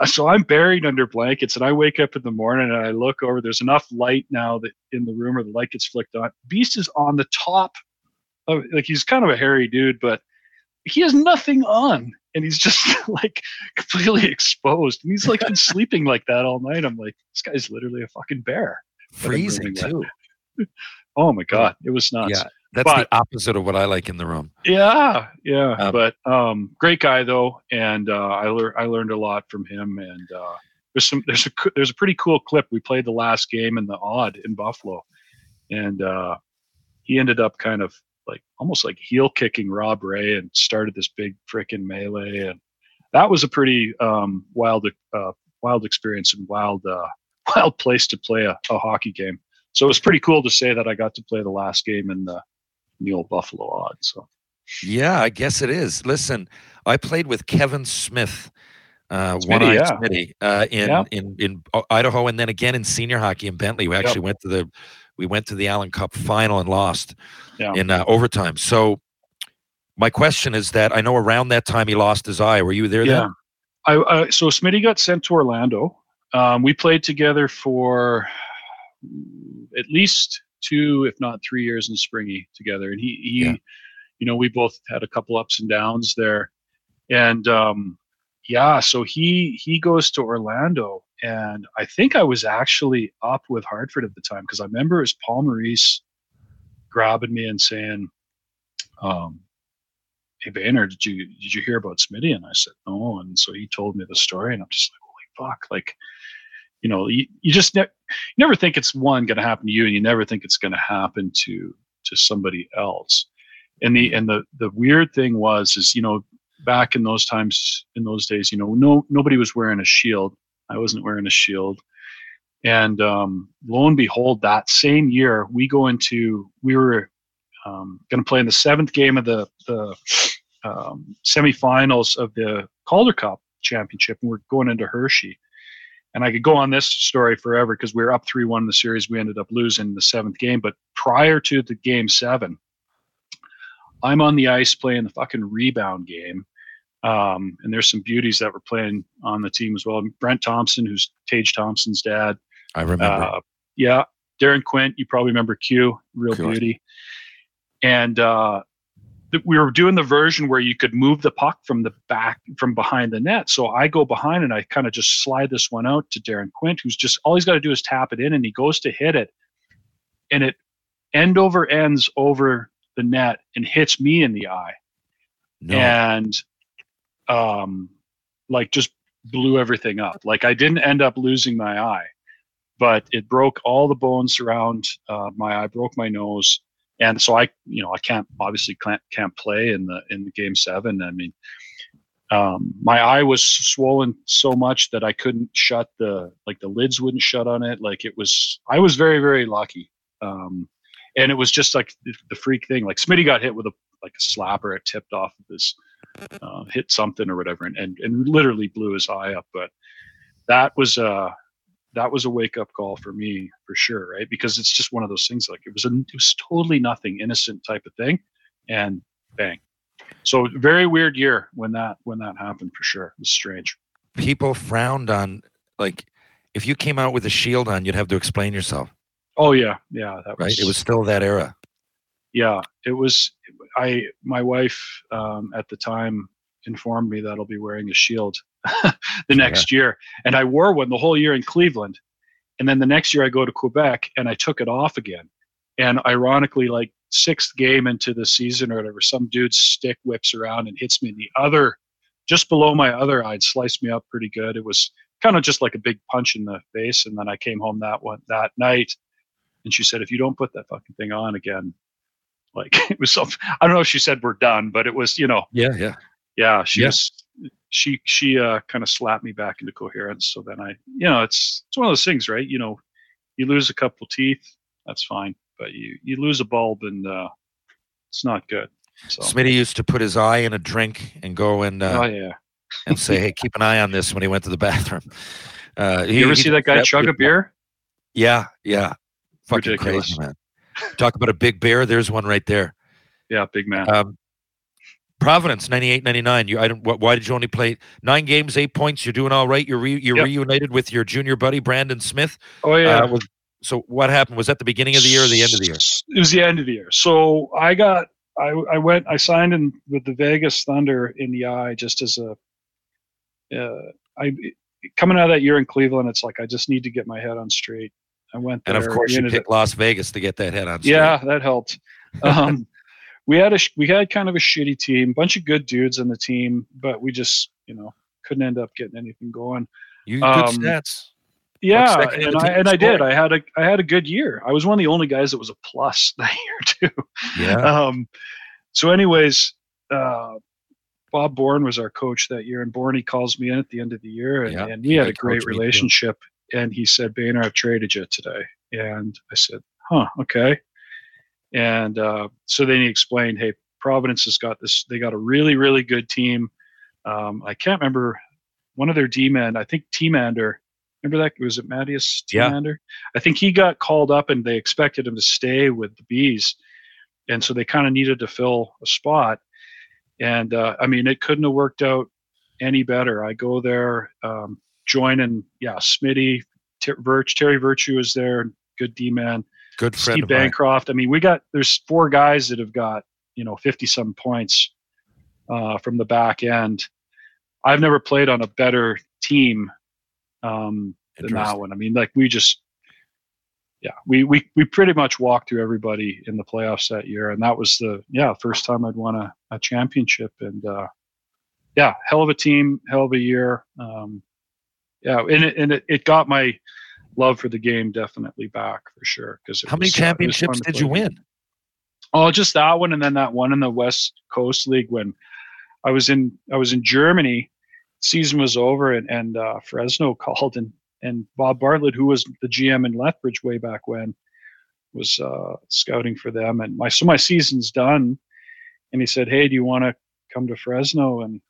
uh, so I'm buried under blankets, and I wake up in the morning and I look over. There's enough light now that in the room, or the light gets flicked on. Beast is on the top like he's kind of a hairy dude, but he has nothing on, and he's just like completely exposed. And he's like been sleeping like that all night. I'm like, this guy's literally a fucking bear. freezing too. Oh my god, it was nuts. Yeah, that's But- the opposite of what I like in the room. Yeah, yeah. Um, but um, great guy though, and uh, I learned I learned a lot from him. And uh, there's some there's a there's a pretty cool clip. We played the last game in the Aud in Buffalo, and uh, he ended up kind of like almost like heel kicking Rob Ray and started this big freaking melee, and that was a pretty um, wild uh, wild experience and wild uh, wild place to play a, a hockey game. So it was pretty cool to say that I got to play the last game in the, in the old Buffalo Aud. So. Yeah, I guess it is. Listen, I played with Kevin Smith, uh, one-eyed yeah. Smitty, uh, in, Yeah. in in uh, Idaho, and then again in senior hockey in Bentley. We actually went to the we went to the Allen Cup final and lost Yeah. in uh, overtime. So my question is that I know around that time he lost his eye. Were you there? Yeah. Then? I, uh, so Smitty got sent to Orlando. Um, we played together for at least two, if not three years in Springy together. And he, he Yeah. you know, we both had a couple ups and downs there. And um, yeah, so he he goes to Orlando, and I think I was actually up with Hartford at the time because I remember it was Paul Maurice grabbing me and saying, um, "Hey Bainer, did you did you hear about Smitty?" And I said, "No." And so he told me the story, and I'm just like, "Holy fuck!" Like, you know, you, you just ne- you never think it's one going to happen to you, and you never think it's going to happen to to somebody else. And the and the the weird thing was is you know back in those times in those days you know no nobody was wearing a shield. I wasn't wearing a shield. And um, lo and behold, that same year we go into we were um, going to play in the seventh game of the the um, semifinals of the Calder Cup championship, and we're going into Hershey. And I could go on this story forever because we were up three one in the series. We ended up losing the seventh game, but prior to the game seven, I'm on the ice playing the fucking rebound game. Um, and there's some beauties that were playing on the team as well. Brent Thompson, who's Tage Thompson's dad, I remember. uh, yeah, Deron Quint. You probably remember Q, real Sure. beauty. And uh, th- we were doing the version where you could move the puck from the back, from behind the net. So I go behind and I kind of just slide this one out to Deron Quint, who's just all he's got to do is tap it in, and he goes to hit it, and it end over ends over the net and hits me in the eye no. and um like just blew everything up. Like i didn't end up losing my eye but it broke all the bones around uh, my eye broke my nose. And so i you know i can't obviously can't, can't play in the in the game seven. I mean um, my eye was swollen so much that i couldn't shut the like the lids wouldn't shut on it. Like it was i was very very lucky. Um, and it was just like the, the freak thing. Like smitty got hit with a like a slapper. It tipped off of his uh, hit something or whatever and, and and literally blew his eye up but that was a that was a wake up call for me for sure right? Because it's just one of those things like it was a it was totally nothing innocent type of thing and bang. So very weird year when that when that happened for sure. It was strange. People frowned on like if you came out with a shield on, you'd have to explain yourself, oh yeah. Yeah that right? was It was still that era. yeah it was i my wife um, at the time informed me that i'll be wearing a shield the next year. And i wore one the whole year in cleveland. And then the next year i go to quebec and i took it off again. And ironically like sixth game into the season or whatever some dude's stick whips around and hits me in the other just below my other eye and sliced me up pretty good. It was kind of just like a big punch in the face. And then i came home that one that night. And she said if you don't put that fucking thing on again like it was so i don't know if she said we're done but it was you know Yeah, yeah. yeah she Yeah. was she she uh kind of slapped me back into coherence so then i you know it's it's one of those things right you know you lose a couple teeth that's fine but you you lose a bulb and uh, it's not good. So Smitty used to put his eye in a drink and go and uh, oh yeah, and say, "Hey, keep an eye on this." When he went to the bathroom, uh, he, you ever he see that guy chug a beer? Yeah, yeah, fucking Ridiculous. crazy man. Talk about a big bear. There's one right there. Yeah, big man. Um, Providence, 98, 99. You, I don't. wh- Why did you only play nine games, eight points? You're doing all right. You're re, you're Yep. reunited with your junior buddy Brandon Smith. oh yeah. Uh, was, so what happened? Was that the beginning of the year or the end of the year? It was the end of the year. So I got I I went I signed in with the Vegas Thunder in the eye just as a uh, I coming out of that year in Cleveland. It's like I just need to get my head on straight. I went there. And of course, you picked Las Vegas to get that head on. straight. Yeah, that helped. Um, we had a we had kind of a shitty team, bunch of good dudes on the team, but we just you know couldn't end up getting anything going. you good um, stats. Yeah, and I and I did. I had a I had a good year. I was one of the only guys that was a plus that year too. Yeah, Um, so, anyways, uh, Bob Bourne was our coach that year, and Bourne he calls me in at the end of the year, and, Yeah, and he we had a great coach me too. relationship. And he said, "Bainer, I've traded you today," and I said, "Huh, okay." And uh, so then he explained, "Hey, Providence has got this. They got a really, really good team. Um, I can't remember one of their D men. I think Timander. Remember that? Was it Mattias T Yeah. I think he got called up, and they expected him to stay with the bees, and so they kind of needed to fill a spot. And uh, I mean, it couldn't have worked out any better. I go there, um, join, and yeah, Smitty, Ter- Virch, Terry Virtue is there, good D man. good friend Steve of mine. Bancroft. I mean, we got there's four guys that have got you know 50 some points uh, from the back end. I've never played on a better team um, than that one. I mean, like we just yeah, we we we pretty much walked through everybody in the playoffs that year, and that was the yeah first time I'd won a, a championship, and uh, yeah, hell of a team, hell of a year. Um, yeah, and it, and it, it got my love for the game definitely back for sure. Because How many championships did you win? Oh, just that one, and then that one in the West Coast League when I was in I was in Germany. Season was over, and and uh, Fresno called, and and Bob Bartlett, who was the GM in Lethbridge way back when, was uh, scouting for them. And my so my season's done, and he said, "Hey, do you want to come to Fresno and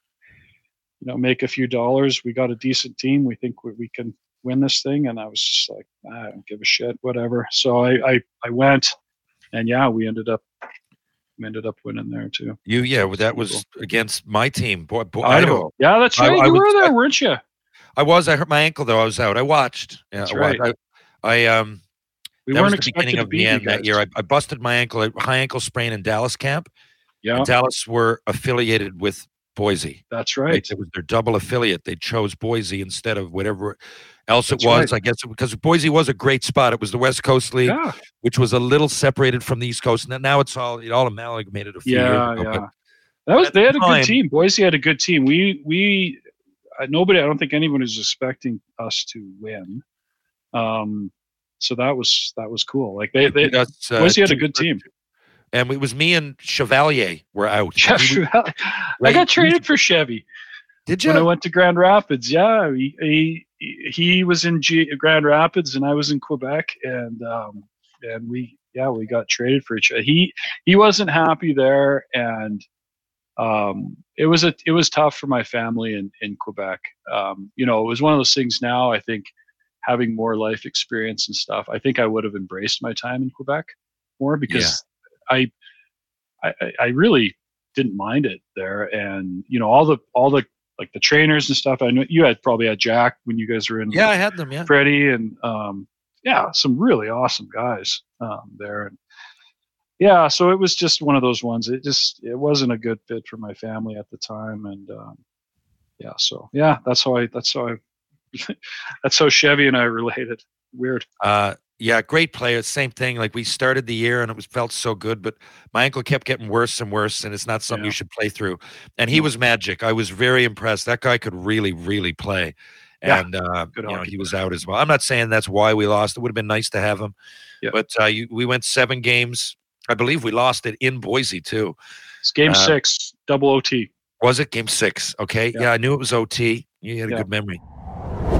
you know make a few dollars? We got a decent team. We think we, we can win this thing." And I was just like, "I don't give a shit, whatever." So I I, I went, and yeah, we ended up we ended up winning there too. You yeah, well, that was against my team. Boy, boy, Idaho. Idaho. Yeah, that's I- right. I you was- were there, I- weren't you? I was. I hurt my ankle though. I was out. I watched. Yeah, That's I, wa- right. I, I um. We that was weren't the beginning of the end that year. I, I busted my ankle, a high ankle sprain in Dallas camp. yeah, Dallas were affiliated with Boise. that's Right. right. It was their double affiliate. They chose Boise instead of whatever else That's it was. right. I guess because Boise was a great spot. It was the West Coast League, Yeah, which was a little separated from the East Coast. And now it's all it all amalgamated a few yeah, years ago. yeah. That was they the had a good team. Boise had a good team. We we uh, nobody. I don't think anyone is expecting us to win. Um, so that was that was cool. Like they they that's, uh, Boise had a good team. And it was me and Chevalier were out. Jeff He was- Chevalier- I got traded for Chevy Did you? when I went to Grand Rapids. Yeah, he he, he was in G, Grand Rapids and I was in Quebec, and um, and we yeah we got traded for each other. He he wasn't happy there, and um, it was a it was tough for my family in in Quebec. Um, you know, it was one of those things. Now I think having more life experience and stuff, I think I would have embraced my time in Quebec more because I, I I- I really didn't mind it there, and you know all the all the like the trainers and stuff. I know you had probably had Jack when you guys were in Yeah, I had them. Yeah. Freddie and um, yeah, some really awesome guys um, there. And yeah, so it was just one of those ones. It just it wasn't a good fit for my family at the time, and um, yeah, so yeah, that's how I that's how I that's how Chevy and I related. Weird. Uh, yeah, great player. Same thing. Like we started the year and it was felt so good, but my ankle kept getting worse and worse, and it's not something Yeah. you should play through. And he was magic. I was very impressed. That guy could really, really play. Yeah, And uh, you know, he was out as well. I'm not saying that's why we lost. It would have been nice to have him. Yeah. But uh, you, we went seven games. I believe we lost it in Boise too. It's game Uh, six, double OT. Was it game six? Okay. Yeah. Yeah, I knew it was OT. You had a good memory.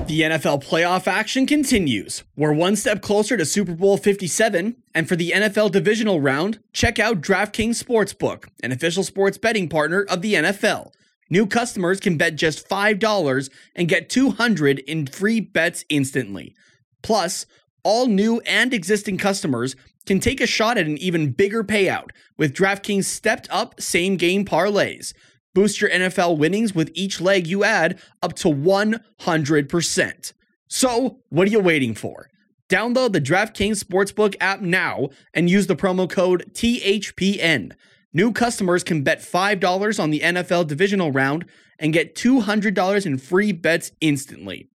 The NFL playoff action continues. We're one step closer to Super Bowl 57, and for the NFL divisional round, check out DraftKings Sportsbook, an official sports betting partner of the NFL. New customers can bet just $5 and get 200 in free bets instantly. Plus, all new and existing customers can take a shot at an even bigger payout with DraftKings stepped up same game parlays. Boost your NFL winnings with each leg you add up to 100%. So, what are you waiting for? Download the DraftKings Sportsbook app now and use the promo code THPN. New customers can bet $5 on the NFL divisional round and get $200 in free bets instantly.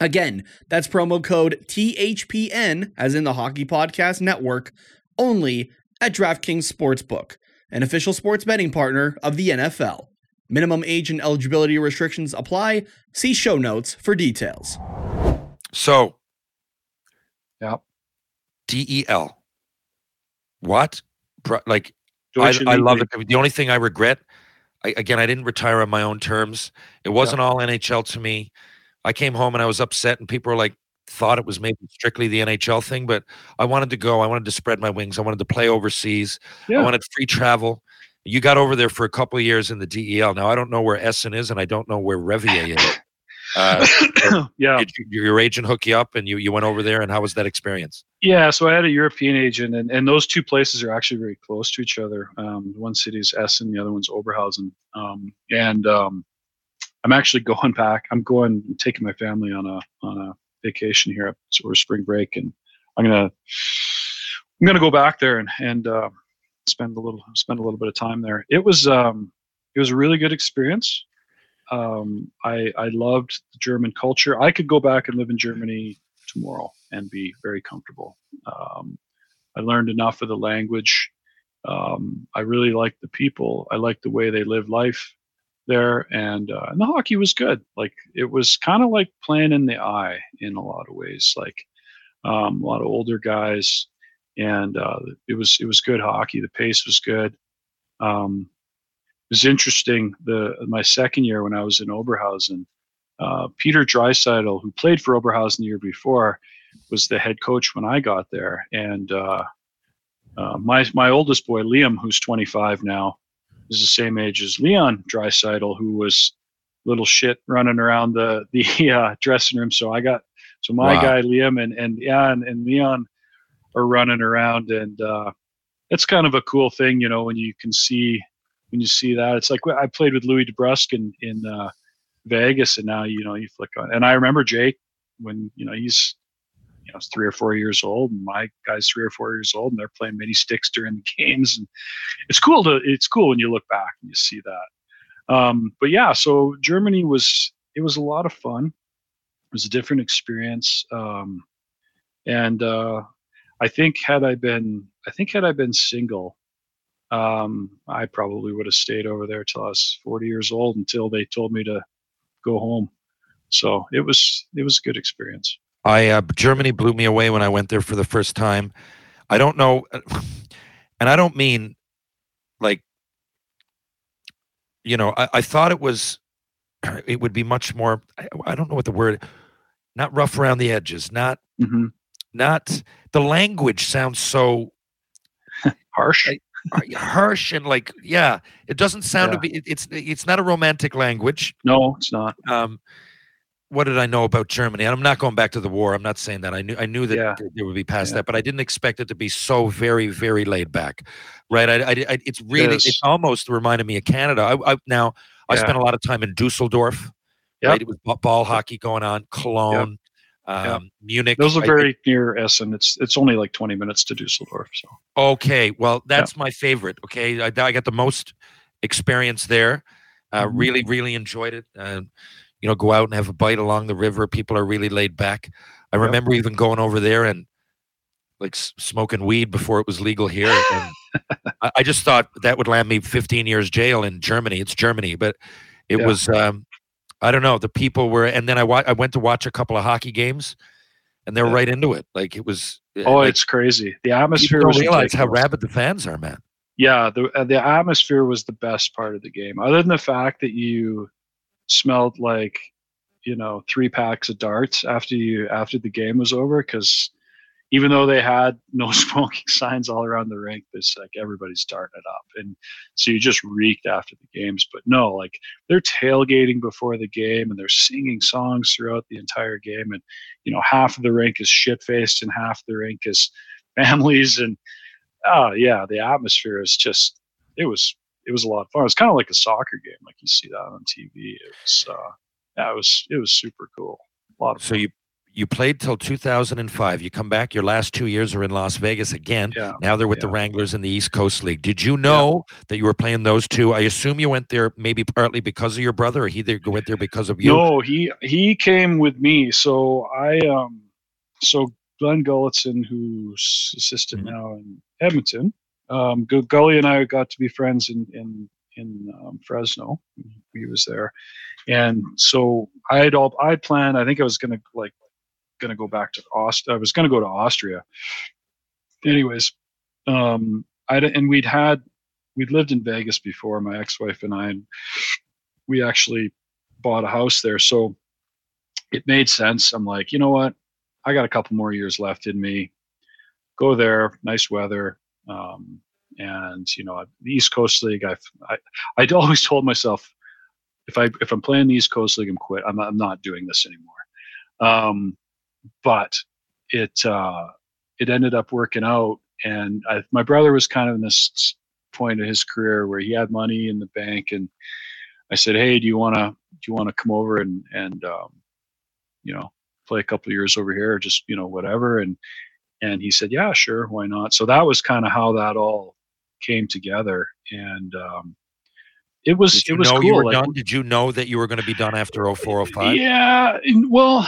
Again, that's promo code THPN, as in the Hockey Podcast Network, only at DraftKings Sportsbook, an official sports betting partner of the NFL. Minimum age and eligibility restrictions apply. See show notes for details. So, yeah, DEL. What? Pro- Like, I, I love it. The only thing I regret, I, again, I didn't retire on my own terms. It wasn't all NHL to me. I came home and I was upset, and people were like, thought it was maybe strictly the NHL thing, but I wanted to go. I wanted to spread my wings. I wanted to play overseas. I wanted free travel. You got over there for a couple of years in the DEL. Now I don't know where Essen is, and I don't know where Revier is. Uh, yeah. did you, your agent hook you up, and you you went over there? And how was that experience? Yeah, so I had a European agent, and, and those two places are actually very close to each other. Um, one city is Essen, the other one's Oberhausen. Um, and um, I'm actually going back. I'm going taking my family on a on a vacation here or spring break, and I'm gonna I'm gonna go back there and and uh, spend a little spend a little bit of time there. It was um, it was a really good experience. Um, I I loved the German culture. I could go back and live in Germany tomorrow and be very comfortable. Um, I learned enough of the language. Um, I really liked the people. I liked the way they live life there, and uh, and the hockey was good. Like it was kind of like playing in the eye in a lot of ways. Like um, a lot of older guys, and uh, it was it was good hockey. The pace was good. Um, it was interesting. The my second year when I was in Oberhausen, uh, Peter Draisaitl, who played for Oberhausen the year before, was the head coach when I got there. And uh, uh, my my oldest boy Liam, who's 25 now, is the same age as Leon Draisaitl, who was little shit running around the the uh, dressing room. So I got so my Wow. guy Liam and and yeah and, and Leon are running around, and uh, it's kind of a cool thing, you know, when you can see when you see that. It's like I played with Louis DeBrusk in in uh, Vegas, and now you know you flick on. And I remember Jake when you know he's you know three or four years old, and my guy's three or four years old, and they're playing mini sticks during the games, and it's cool to it's cool when you look back and you see that. Um, but yeah, so Germany was it was a lot of fun. It was a different experience, um, and uh, I think had I been I think had I been single, um, I probably would have stayed over there till I was 40 years old until they told me to go home. So it was it was a good experience. I uh, Germany blew me away when I went there for the first time. I don't know, and I don't mean like you know. I, I thought it was it would be much more. I, I don't know what the word. Not rough around the edges. Not hmm not the language sounds so Harsh. I- harsh and like yeah. It doesn't sound to be. it- it's it's not a romantic language. no, it's not. um, what did I know about Germany? And I'm not going back to the war. I'm not saying that. I knew I knew that Yeah. there would be past Yeah. that, but I didn't expect it to be so very, very laid back. Right? I, I, I it's really is. it's almost reminded me of Canada. I, I now I spent a lot of time in Dusseldorf. Yep. Right? It was ball hockey going on. Cologne, um, Munich. Those are very near Essen. It's it's only like 20 minutes to Dusseldorf. So Okay, well, that's my favorite. Okay, I, I got the most experience there. Uh, Mhm. Really, really enjoyed it. Uh, you know, go out and have a bite along the river. People are really laid back. I Yep. remember even going over there and like s- smoking weed before it was legal here. And I, I just thought that would land me 15 years jail in Germany. It's Germany, but it Yeah. was. Um, I don't know. The people were, and then I wa- I went to watch a couple of hockey games, and they were Yeah. right into it. Like it was. uh, oh, like, it's crazy. The atmosphere don't realize how rabid the fans are, man. yeah the uh, the atmosphere was the best part of the game other than the fact that you smelled like you know three packs of darts after you after the game was over because even though they had no smoking signs all around the rink, it's like everybody's darting it up, and so you just reeked after the games. But no, like they're tailgating before the game and they're singing songs throughout the entire game, and you know half of the rink is shit faced and half the rink is families, and oh yeah, the atmosphere is just it was it was a lot of fun. It was kind of like a soccer game, like you see that on TV. It was uh, yeah, it was it was super cool. A lot of So fun. you you played till 2005. You come back. Your last two years are in Las Vegas again. Yeah, Now they're with the. Wranglers in the East Coast League. Did you know that you were playing those two? I assume you went there maybe partly because of your brother, or he there went there because of you. No, he he came with me. So I um so Glen Gulutzan, who's assistant Mhm. now in Edmonton, um, Gully and I got to be friends in in in um, Fresno. He was there, and so I had all I planned. I think I was gonna like gonna go back to Aust. I was gonna go to Austria. Anyways, um, I and we'd had we'd lived in Vegas before. My ex-wife and I, and we actually bought a house there. So it made sense. I'm like, you know what? I got a couple more years left in me. Go there, nice weather. Um, and you know, the East Coast League, I've, I, I'd always told myself, if I, if I'm playing the East Coast League, I'm quit. I'm, I'm not doing this anymore. Um, but it, uh, it ended up working out. And I, my brother was kind of in this point of his career where he had money in the bank and I said, "Hey, do you want to do you want to come over and and um, you know play a couple years over here, or just you know whatever?" And and he said, "Yeah, sure, why not?" So that was kind of how that all came together, and um, it was it was cool. you were like, done? Did you know that you were going to be done after 0405? yeah, well,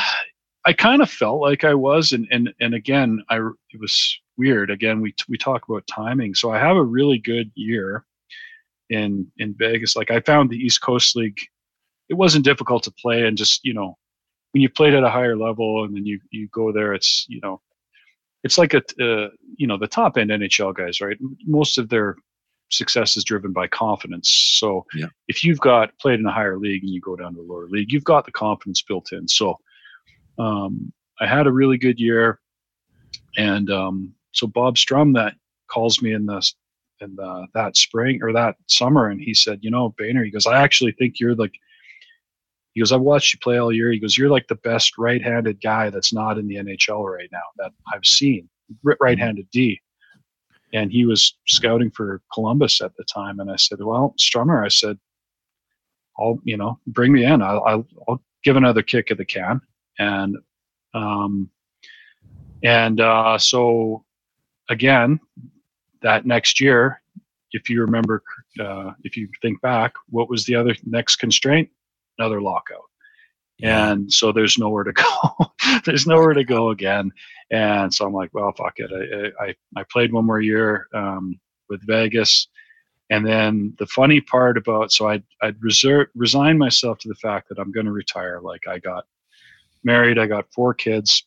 I kind of felt like I was, and and and again, I it was weird. Again, we we talk about timing. So I have a really good year in in Vegas. Like I found the East Coast League, it wasn't difficult to play, and just you know, when you played at a higher level, and then you you go there, it's you know, it's like a uh, you know the top end NHL guys, right? Most of their success is driven by confidence. So Yeah. if you've got played in a higher league and you go down to a lower league, you've got the confidence built in. So um, I had a really good year, and um, so Bob Strumm that calls me in the in the, that spring or that summer, and he said, you know, Bainer, he goes, I actually think you're like. He goes, I've watched you play all year. He goes, you're like the best right-handed guy that's not in the NHL right now that I've seen, right-handed D. And he was scouting for Columbus at the time, and I said, well, Strummer, I said, I'll, you know, bring me in. I'll, I'll, I'll give another kick at the can. And, um, and uh, so again, that next year, if you remember, uh, if you think back, what was the other next constraint? Another lockout. And so there's nowhere to go. there's nowhere to go again. And so I'm like, well, fuck it. I, I, I played one more year um, with Vegas. And then the funny part about, so I'd, I'd reserve, resign myself to the fact that I'm going to retire. Like I got married, I got four kids,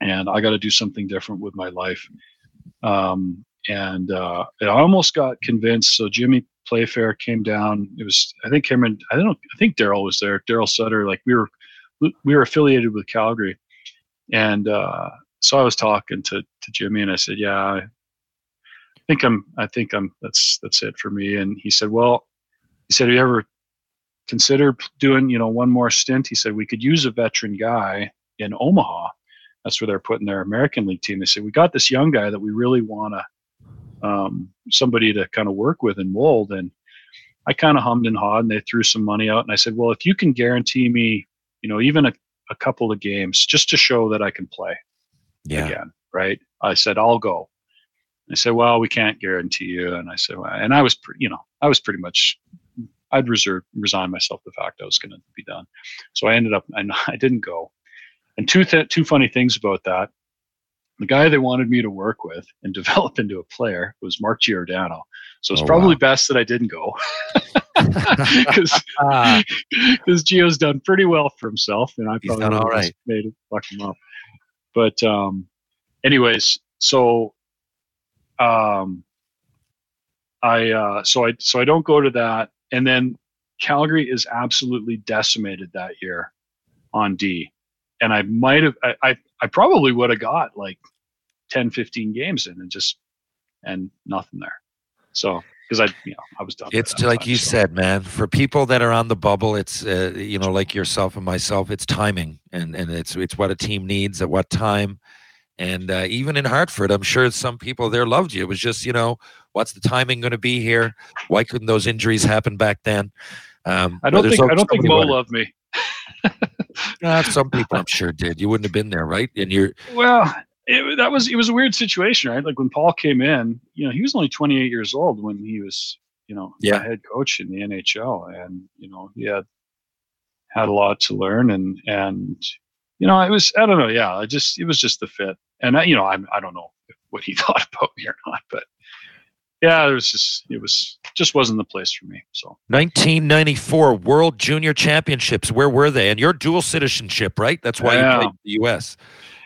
and I got to do something different with my life. Um, and uh, I almost got convinced. So Jimmy Playfair came down. It was, I think Cameron, I don't I think Daryl was there. Daryl Sutter, like we were, we were affiliated with Calgary. And uh, so I was talking to, to Jimmy and I said, yeah, I think I'm, I think I'm, that's, that's it for me. And he said, well, he said, have you ever considered doing, you know, one more stint? He said, we could use a veteran guy in Omaha. That's where they're putting their American League team. They said, we got this young guy that we really want to, um, somebody to kind of work with and mold. And I kind of hummed and hawed and they threw some money out. And I said, well, if you can guarantee me, you know, even a, a couple of games just to show that I can play Yeah. again, right? I said, I'll go. They said, well, we can't guarantee you. And I said, well, and I was, pre- you know, I was pretty much, I'd reserve, resign myself the fact I was going to be done. So I ended up, and I didn't go. And two, th- two funny things about that. The guy they wanted me to work with and develop into a player was Mark Giordano. So it's Oh, probably wow. best that I didn't go because Ah, because Gio's done pretty well for himself, and I He's probably all right. made it fuck him up. But um, anyways, so um, I uh, so I so I don't go to that, and then Calgary is absolutely decimated that year on D, and I might have I I, I probably would have got like 10, 15 games in and just and nothing there. So because I you know I was done. It's like time, you so. said, man. For people that are on the bubble, it's uh, you know, like yourself and myself, it's timing, and and it's it's what a team needs at what time. And uh, even in Hartford, I'm sure some people there loved you. It was just, you know, what's the timing going to be here? Why couldn't those injuries happen back then? Um, I don't think I don't think Mo wanted- loved me. Uh, some people, I'm sure, did. You wouldn't have been there, right? And you're Well, it, that was it was a weird situation, right? Like when Paul came in, you know, he was only 28 years old when he was, you know, Yeah. a head coach in the NHL, and you know, he had had a lot to learn, and and you know, it was I don't know, yeah, I just it was just the fit, and I, you know, I I don't know what he thought about me or not, but yeah, it was just it was just wasn't the place for me. So 1994 World Junior Championships. Where were they? And you're dual citizenship, right? That's why Yeah. you played the U.S.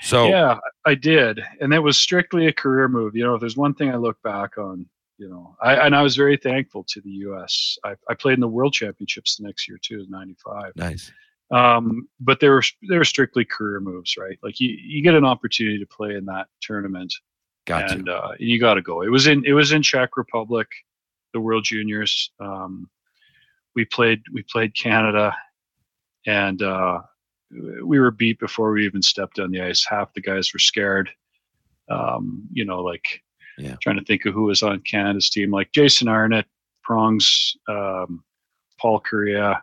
So yeah, I did, and it was strictly a career move. You know, if there's one thing I look back on, you know, I and I was very thankful to the U.S. I, I played in the World Championships the next year too, in '95. nice. Um, but they were they were strictly career moves, right? Like you you get an opportunity to play in that tournament, Got and you. uh, you got to go. It was in it was in Czech Republic, the World Juniors. Um, we played we played Canada, and uh, we were beat before we even stepped on the ice. Half the guys were scared. Um, you know, like Yeah. trying to think of who was on Canada's team, like Jason Arnott, Prongs, um, Paul Kariya,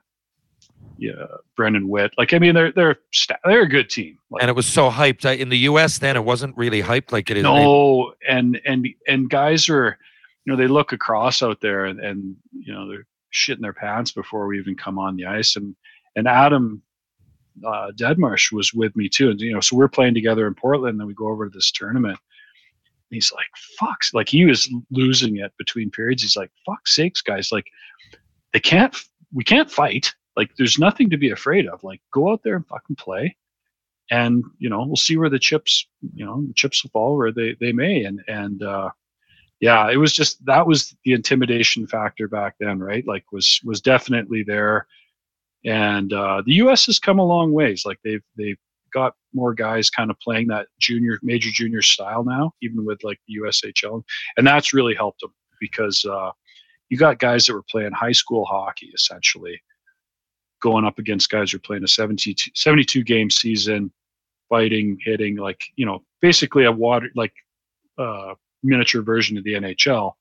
yeah, Brendan Witt. Like I mean, they're they're they're a good team. Like, And it was so hyped in the U.S. Then it wasn't really hyped like it is. no, and and and guys are, you know, they look across out there and, and you know they're shitting their pants before we even come on the ice. And and Adam uh, Deadmarsh was with me too, and you know, so we're playing together in Portland. And then we go over to this tournament. And he's like, "Fuck's!" Like he was losing it between periods. He's like, "Fuck's sakes, guys! Like they can't, we can't fight. Like there's nothing to be afraid of. Like go out there and fucking play." and you know we'll see where the chips you know the chips will fall where they they may. And and uh yeah it was just that was the intimidation factor back then right? Like was was definitely there. And uh the us has come a long ways. Like they've they've got more guys kind of playing that junior major junior style now even with like the ushl and that's really helped them because uh you got guys that were playing high school hockey essentially going up against guys who are playing a 72, 72 game season fighting, hitting, like you know, basically a water like uh, miniature version of the NHL.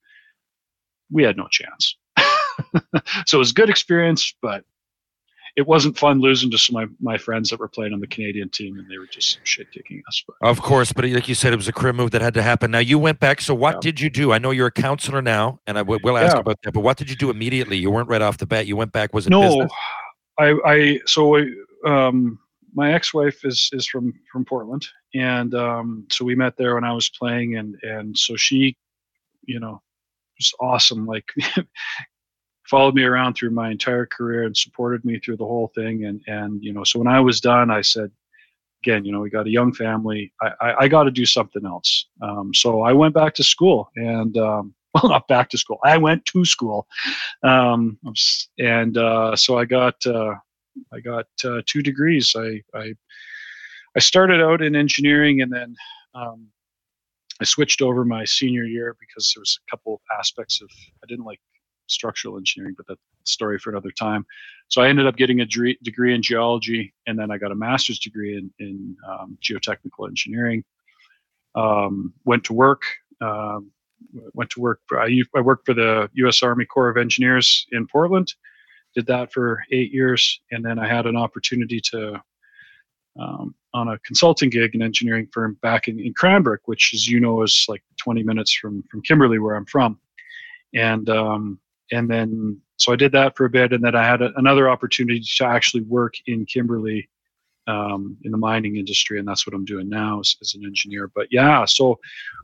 We had no chance. so it was a good experience, but it wasn't fun losing to some of my, my friends that were playing on the Canadian team, and they were just shit kicking us. But Of course, but like you said, it was a career move that had to happen. Now you went back. So what Yeah. did you do? I know you're a counselor now, and I w- will ask Yeah. about that. But what did you do immediately? You weren't right off the bat. You went back. Was it no, business? I, I so I, um, my ex-wife is is from from Portland, and um, so we met there when I was playing, and and so she, you know, was awesome. Like followed me around through my entire career and supported me through the whole thing. And and you know, so when I was done, I said, again, you know, we got a young family. I I, I got to do something else. Um, so I went back to school, and um, well, not back to school. I went to school, um, and uh, so I got uh, I got uh, two degrees. I I I started out in engineering, and then um, I switched over my senior year because there was a couple aspects of I didn't like structural engineering, but that's a story for another time. So I ended up getting a degree in geology, and then I got a master's degree in, in um, geotechnical engineering. Um, went to work. Um, went to work. For, I, u- I worked for the U.S. Army Corps of Engineers in Portland. Did that for eight years, and then I had an opportunity to um, on a consulting gig, an engineering firm back in, in Cranbrook, which, as you know, is like 20 minutes from from Kimberley, where I'm from. And um, and then so I did that for a bit, and then I had a, another opportunity to actually work in Kimberley um, in the mining industry, and that's what I'm doing now as, as an engineer. But yeah, so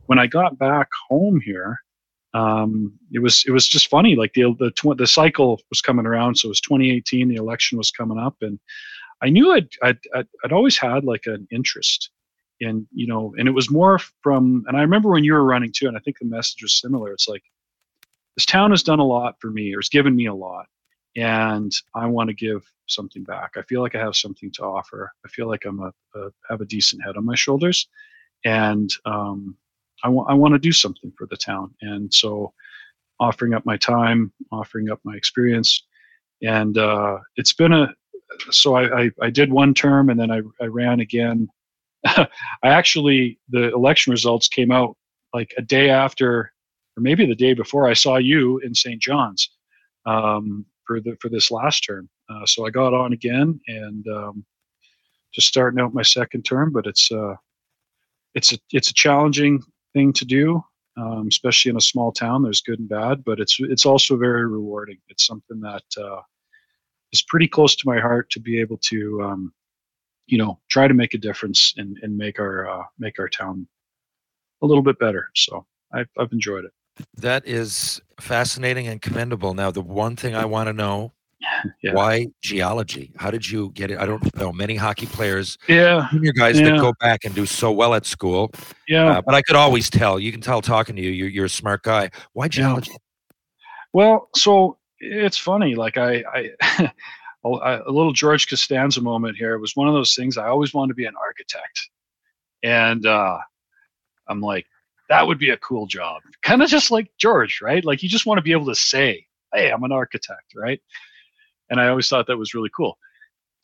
when I got back home here, um, it was it was just funny. Like the the tw- the cycle was coming around, so it was 2018. The election was coming up, and I knew I'd I'd, I'd, I'd always had like an interest in you know, and it was more from. And I remember when you were running too, and I think the message was similar. It's like this town has done a lot for me, or it's given me a lot, and I want to give something back. I feel like I have something to offer. I feel like I'm a, a have a decent head on my shoulders, and um, I want I want to do something for the town. And so, offering up my time, offering up my experience, and uh, it's been a so I, I, I did one term and then I, I ran again. I actually the election results came out like a day after, or maybe the day before I saw you in St. John's um, for the for this last term. Uh, so I got on again and um, just starting out my second term, but it's uh, it's a it's a challenging thing to do, um, especially in a small town. There's good and bad, but it's it's also very rewarding. It's something that uh, is pretty close to my heart to be able to, um, you know, try to make a difference and, and make our uh, make our town a little bit better. So I've I've enjoyed it. That is fascinating and commendable. Now, the one thing I want to know Yeah. why geology? How did you get it? I don't know many hockey players, Yeah, junior guys Yeah. that go back and do so well at school. yeah. Uh, but I could always tell. You can tell talking to you. You're, you're a smart guy. Why geology? Well, so it's funny. Like I, I, a a little George Costanza moment here. It was one of those things. I always wanted to be an architect, and uh, I'm like, that would be a cool job. Kind of just like George, right? Like you just want to be able to say, "Hey, I'm an architect," right? And I always thought that was really cool.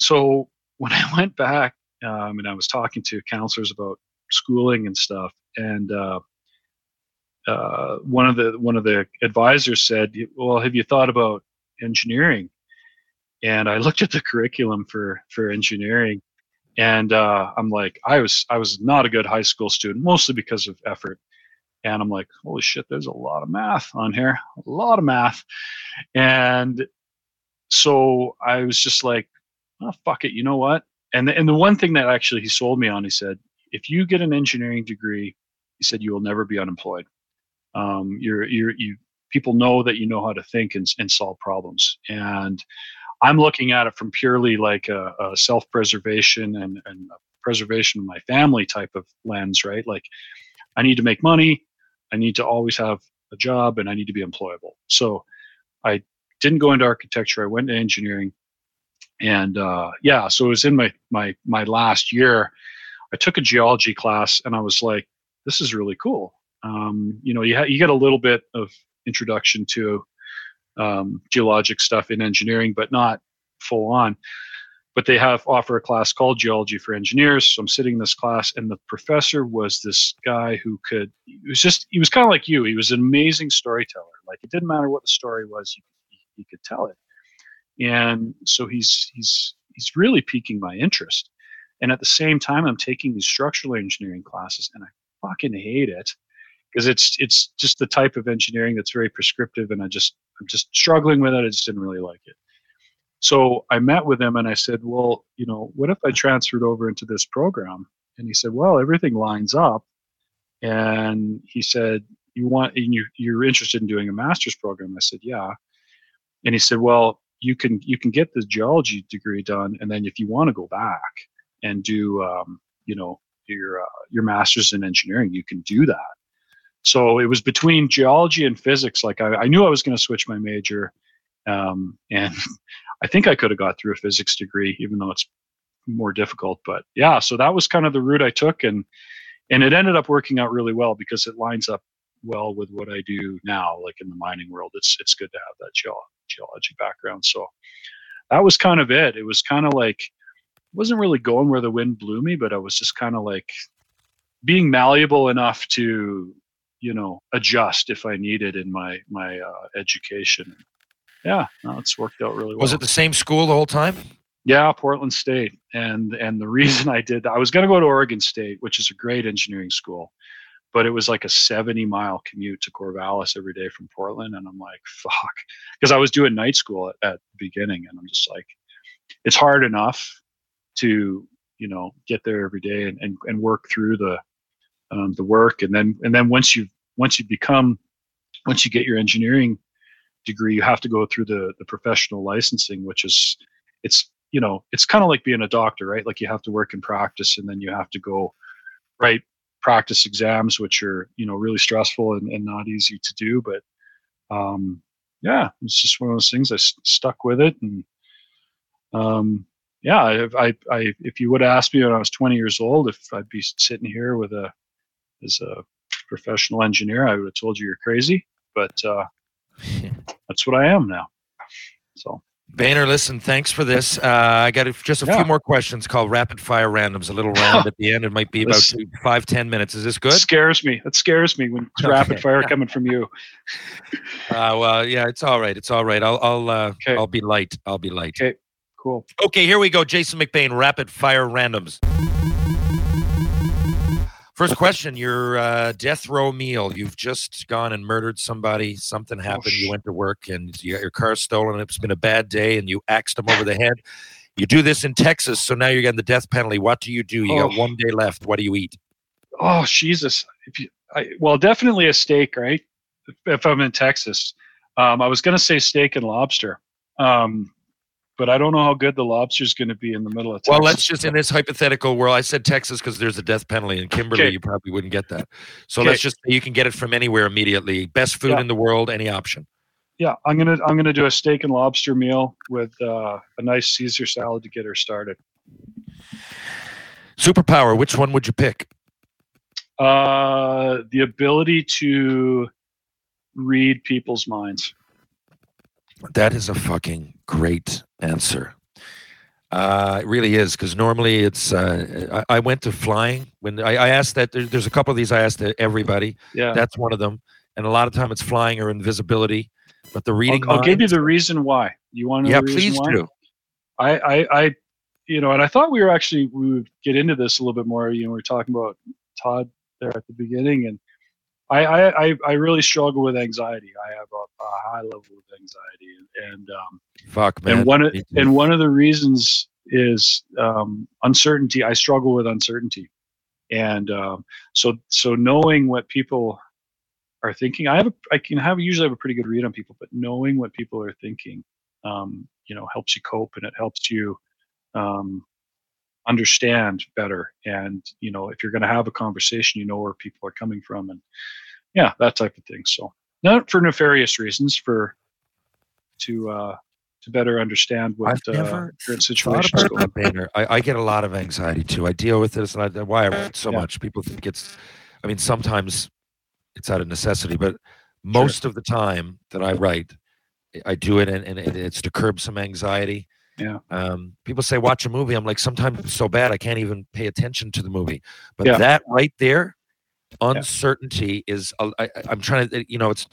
So when I went back um, and I was talking to counselors about schooling and stuff, and uh, uh, one of the one of the advisors said, "Well, have you thought about engineering?" And I looked at the curriculum for for engineering, and uh, I'm like, I was I was not a good high school student, mostly because of effort. And I'm like, holy shit, there's a lot of math on here, a lot of math. And so I was just like, oh, fuck it, you know what? And the, and the one thing that actually he sold me on, he said, if you get an engineering degree, he said you will never be unemployed. Um, you're you're you people know that you know how to think and, and solve problems. And I'm looking at it from purely like a, a self-preservation and, and preservation of my family type of lens, right? Like I need to make money, I need to always have a job, and I need to be employable. So I didn't go into architecture. I went to engineering, and uh, yeah, so it was in my my my last year. I took a geology class, and I was like, "This is really cool." Um, you know, you ha- you get a little bit of introduction to um, geologic stuff in engineering, but not full on. But they have offer a class called Geology for Engineers. So I'm sitting in this class, and the professor was this guy who could. He was just. He was kind of like you. He was an amazing storyteller. Like it didn't matter what the story was, he, he, could tell it. And so he's he's he's really piquing my interest. And at the same time, I'm taking these structural engineering classes, and I fucking hate it because it's it's just the type of engineering that's very prescriptive, and I just I'm just struggling with it. I just didn't really like it. So I met with him and I said, well, you know, what if I transferred over into this program? And he said, well, everything lines up. And he said, you want, and you, you're interested in doing a master's program? I said, yeah. And he said, well, you can, you can get the geology degree done. And then if you want to go back and do, um, you know, your, uh, your master's in engineering, you can do that. So it was between geology and physics. Like I, I knew I was going to switch my major. Um, and I think I could have got through a physics degree, even though it's more difficult. But yeah, so that was kind of the route I took, and and it ended up working out really well because it lines up well with what I do now, like in the mining world. It's it's good to have that geo- geology background. So that was kind of it. It was kind of like wasn't really going where the wind blew me, but I was just kind of like being malleable enough to you know adjust if I needed in my my uh, education. Yeah, no, it's worked out really well. Was it the same school the whole time? Yeah, Portland State. And and the reason I did I was going to go to Oregon State, which is a great engineering school, but it was like a 70 mile commute to Corvallis every day from Portland and I'm like, fuck. Because I was doing night school at, at the beginning and I'm just like it's hard enough to, you know, get there every day and and, and work through the um, the work and then and then once you once you become once you get your engineering degree you have to go through the the professional licensing which is it's you know it's kind of like being a doctor right like you have to work in practice and then you have to go write practice exams which are you know really stressful and, and not easy to do but um yeah, it's just one of those things. I s- stuck with it, and um, yeah, I, I, I, if you would have asked me when I was 20 years old if I'd be sitting here with a as a professional engineer, I would have told you you're crazy. But uh, that's what I am now. So Bainer, listen, thanks for this. Uh, I got just a Yeah. few more questions called rapid fire randoms, a little round at the end. It might be about two, five, ten minutes. Is this it good? scares me. It scares me when Okay. rapid fire coming from you. Uh, well, yeah, it's all right. It's all right. I'll, I'll, uh, Okay. I'll be light. I'll be light. Okay. Cool. Okay, here we go. Jason McBain, rapid fire randoms. First question: Your uh, death row meal. You've just gone and murdered somebody. Something happened. You went to work and you got your car stolen. It's been a bad day, and you axed them over the head. You do this in Texas, so now you're getting the death penalty. What do you do? You got Oh. one day left. What do you eat? Oh Jesus! If you, I, well, definitely a steak, right? If, if I'm in Texas, um, I was going to say steak and lobster, um, but I don't know how good the lobster is going to be in the middle of Texas. Well, let's just in this hypothetical world. I said Texas because there's a death penalty in Kimberly. Okay. You probably wouldn't get that. So Okay. let's just say you can get it from anywhere immediately. Best food Yeah. in the world, any option. yeah, I'm gonna I'm gonna do a steak and lobster meal with uh, a nice Caesar salad to get her started. Superpower. Which one would you pick? Uh, the ability to read people's minds. That is a fucking great answer. Uh, it really is because normally it's. Uh, I, I went to flying when I, I asked that. There, there's a couple of these I asked to everybody. Yeah, That's one of them, and a lot of time it's flying or invisibility. But the I'll, reading. I'll give you the reason why. You want to Yeah, please why? do. I, I, I, you know, and I thought we were actually we would get into this a little bit more. You know, we are talking about Todd there at the beginning, and I, I, I, really struggle with anxiety. I have a, a high level of anxiety, and um, Fuck man. and one of, and one of the reasons is um, uncertainty. I struggle with uncertainty, and um, so so knowing what people are thinking, I have a, I can have usually have a pretty good read on people, but knowing what people are thinking, um, you know, helps you cope and it helps you um, understand better. And you know, if you're going to have a conversation, you know where people are coming from, and yeah, that type of thing. So not for nefarious reasons, for to uh, to better understand what I've uh, current thought situations going. Bainer. I, I get a lot of anxiety too. I deal with this, and I, why I write so Yeah. much. People think it's. I mean, sometimes it's out of necessity, but most of the time that I write, I do it, and, and it's to curb some anxiety. Yeah. Um, people say watch a movie. I'm like sometimes it's so bad I can't even pay attention to the movie. But Yeah. that right there, uncertainty is. I, am trying to. You know, it's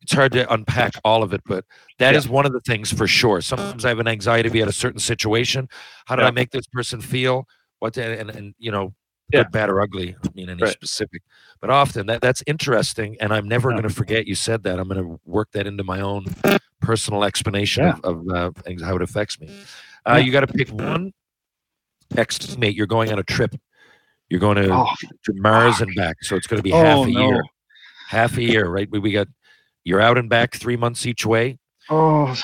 it's hard to unpack all of it, but that is Yeah. one of the things for sure. Sometimes I have an anxiety to be at a certain situation. How did Yeah. I make this person feel? What the, and and you know, Yeah. good, bad, or ugly. I mean any Right. specific, but often that that's interesting, and I'm never Yeah. going to forget you said that. I'm going to work that into my own personal explanation Yeah. of, of uh, how it affects me. Uh. You got to pick one ex mate. You're going on a trip. You're going to, Oh, to Mars and back, so it's going to be half oh a no. year. Half a year, right? We, we got you're out and back three months each way. Oh,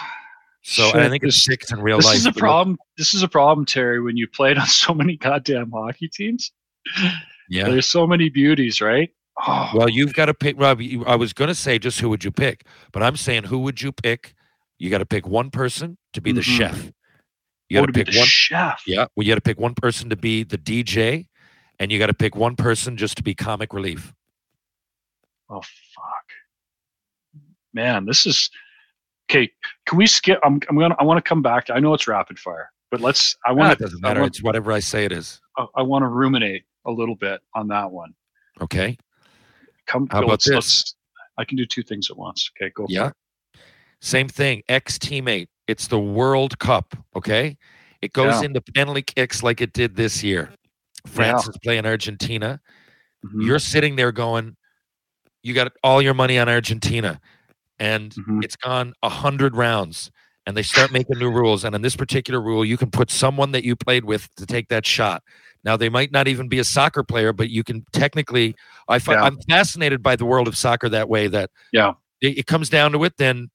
So and I shit, think it's six in real this life. is a problem. This is a problem, Terry. When you played on so many goddamn hockey teams, Yeah. there's so many beauties, right? Oh, Well, you've got to pick, Rob. I was going to say just who would you pick, but I'm saying who would you pick? You got to pick one person to be the Mhm. chef. You got to to pick one. chef. Yeah, well, you got to pick one person to be the DJ, and you got to pick one person just to be comic relief. Oh fuck, man, this is okay. Can we skip? I'm, I'm gonna. I want to come back. I know it's rapid fire, but let's. I want it doesn't matter. want, It's whatever I say it is. I, I want to ruminate a little bit on that one. Okay. Come. How about let's, this? let's- I can do two things at once. Okay, go. for Yeah. it. Same thing. Ex teammate. It's the World Cup. Okay. It goes Yeah. into penalty kicks like it did this year. France is playing Argentina. Mhm, You're sitting there going, you got all your money on Argentina, and mhm. it's gone a hundred rounds, and they start making new rules. And in this particular rule, you can put someone that you played with to take that shot. Now they might not even be a soccer player, but you can technically. I find, Yeah. I'm fascinated by the world of soccer that way. That Yeah. it, it comes down to it. Then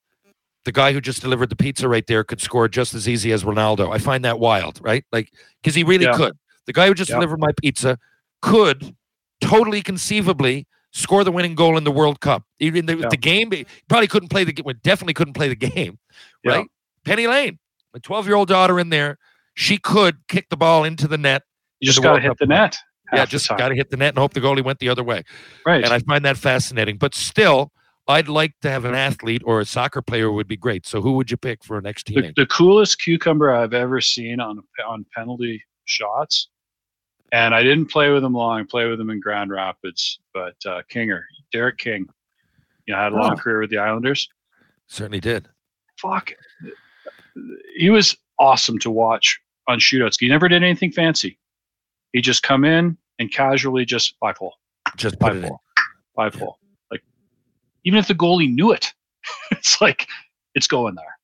the guy who just delivered the pizza right there could score just as easy as Ronaldo. I find that wild, right? Like because he really Yeah. could. The guy who just Yeah. delivered my pizza could totally conceivably score the winning goal in the World Cup. Even the, the game, probably couldn't play the game. Definitely couldn't play the game, right? Penny Lane, my 12 year old daughter in there, she could kick the ball into the net. You just got to hit the net. yeah, just got to hit the net and hope the goalie went the other way. right. And I find that fascinating. But still, I'd like to have an athlete or a soccer player would be great. So who would you pick for a next the, the coolest cucumber I've ever seen on on penalty shots. And I didn't play with him long. I played with him in Grand Rapids, but uh, Kinger, Derek King, you know, had a long Oh. career with the Islanders. Certainly did. Fuck, he was awesome to watch on shootouts. He never did anything fancy. He just come in and casually just five hole, Just five hole, five hole. Like even if the goalie knew it, it's like it's going there.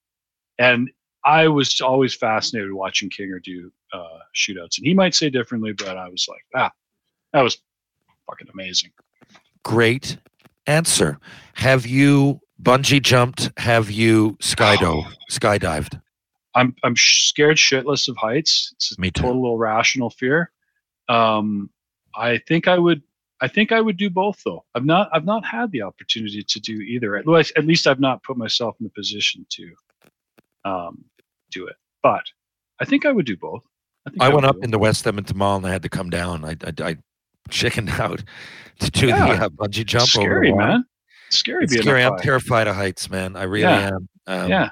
And I was always fascinated watching Kinger do uh, shootouts, and he might say differently, but I was like, ah, that was fucking amazing. Great answer. Have you bungee jumped? Have you skydove, skydived? I'm I'm scared shitless of heights. It's a Me too. total irrational fear. Um, I think I would. I think I would do both though. I've not. I've not had the opportunity to do either. At least, at least I've not put myself in the position to um, do it. But I think I would do both. think I would went up in the West Edmonton Mall and I had to come down. I, I, I chickened out to do Yeah. the uh, bungee jump. over the scary, man. It's scary It's scary. I'm terrified of heights, man. I really Yeah. am. Um, yeah,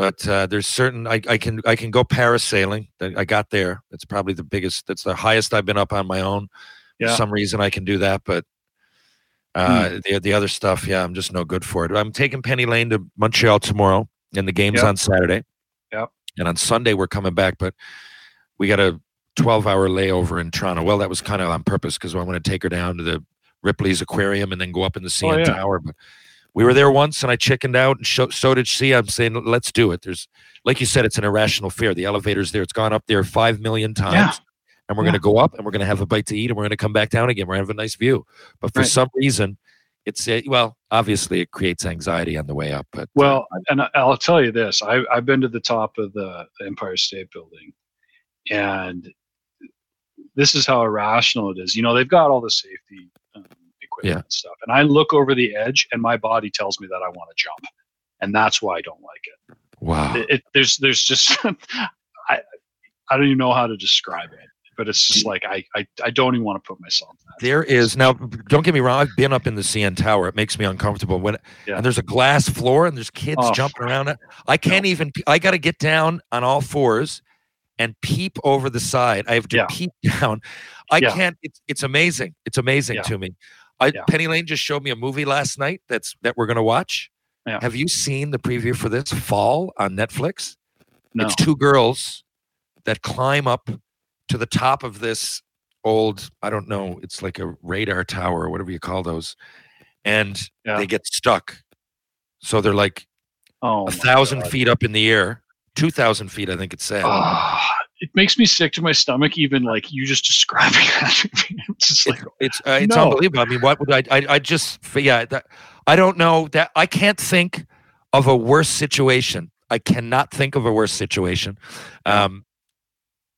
But uh, there's certain I, I can I can go parasailing. I I got there. That's probably the biggest. That's the highest I've been up on my own. For some reason I can do that, but uh, the the other stuff, yeah, I'm just no good for it. I'm taking Penny Lane to Montreal tomorrow, and the game's Yep. on Saturday. Yep. And on Sunday we're coming back, but we got a 12 hour layover in Toronto. Well, that was kind of on purpose because I want to take her down to the Ripley's Aquarium and then go up in the CN Oh, yeah. Tower. But we were there once and I chickened out, and so, so did she. I'm saying, let's do it. There's, like you said, it's an irrational fear. The elevator's there. It's gone up there five million times. Yeah. And we're Yeah. going to go up and we're going to have a bite to eat and we're going to come back down again. We're going to have a nice view. But for Right. some reason, it's, uh, well, obviously it creates anxiety on the way up. But uh, Well, and I'll tell you this: I, I've been to the top of the Empire State Building, and this is how irrational it is. You know, they've got all the safety Yeah. and stuff, and I look over the edge, and my body tells me that I want to jump, and that's why I don't like it. wow. It, it there's there's just I I don't even know how to describe it, but it's just like I I, I don't even want to put myself in. There is now. Don't get me wrong. I've been up in the CN Tower. It makes me uncomfortable when Yeah. and there's a glass floor and there's kids Oh, jumping around. it. I can't even. I got to get down on all fours and peep over the side. I have to Yeah. peep down. I Yeah. can't. It's it's amazing. It's amazing to me. I, Yeah. Penny Lane just showed me a movie last night. That's that we're gonna watch. Yeah. Have you seen the preview for this Fall on Netflix? No. It's two girls that climb up to the top of this old, I don't know, it's like a radar tower or whatever you call those. And Yeah. they get stuck. So they're like oh, a thousand God. feet up in the air, 2,000 feet, I think it said. Ah, it makes me sick to my stomach, even like you just describing that. it's just like, It's uh, it's No. unbelievable. I mean, what would I? I, I just yeah. That, I don't know that I can't think of a worse situation. I cannot think of a worse situation. Um,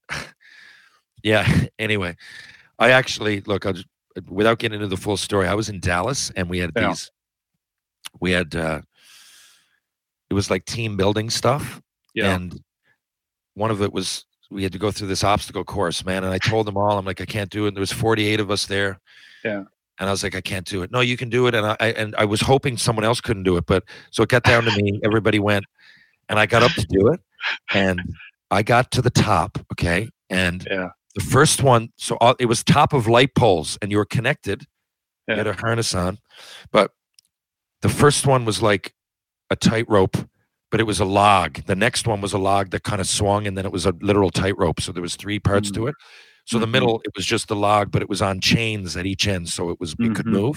yeah. Anyway, I actually look. I'll just, without getting into the full story, I was in Dallas and we had Yeah. these. We had. uh It was like team building stuff, yeah, and one of it was we had to go through this obstacle course, man. And I told them all, I'm like, I can't do it. And there was 48 of us there. Yeah. And I was like, I can't do it. No, you can do it. And I, I and I was hoping someone else couldn't do it, but so it got down to me. Everybody went, and I got up to do it, and I got to the top. Okay, and yeah, the first one, so all, it was top of light poles, and you were connected. You had a harness on, but the first one was like a tightrope, but it was a log. The next one was a log that kind of swung, and then it was a literal tightrope. So there was three parts to it. So the Mhm. middle, it was just the log, but it was on chains at each end, so it was it could move.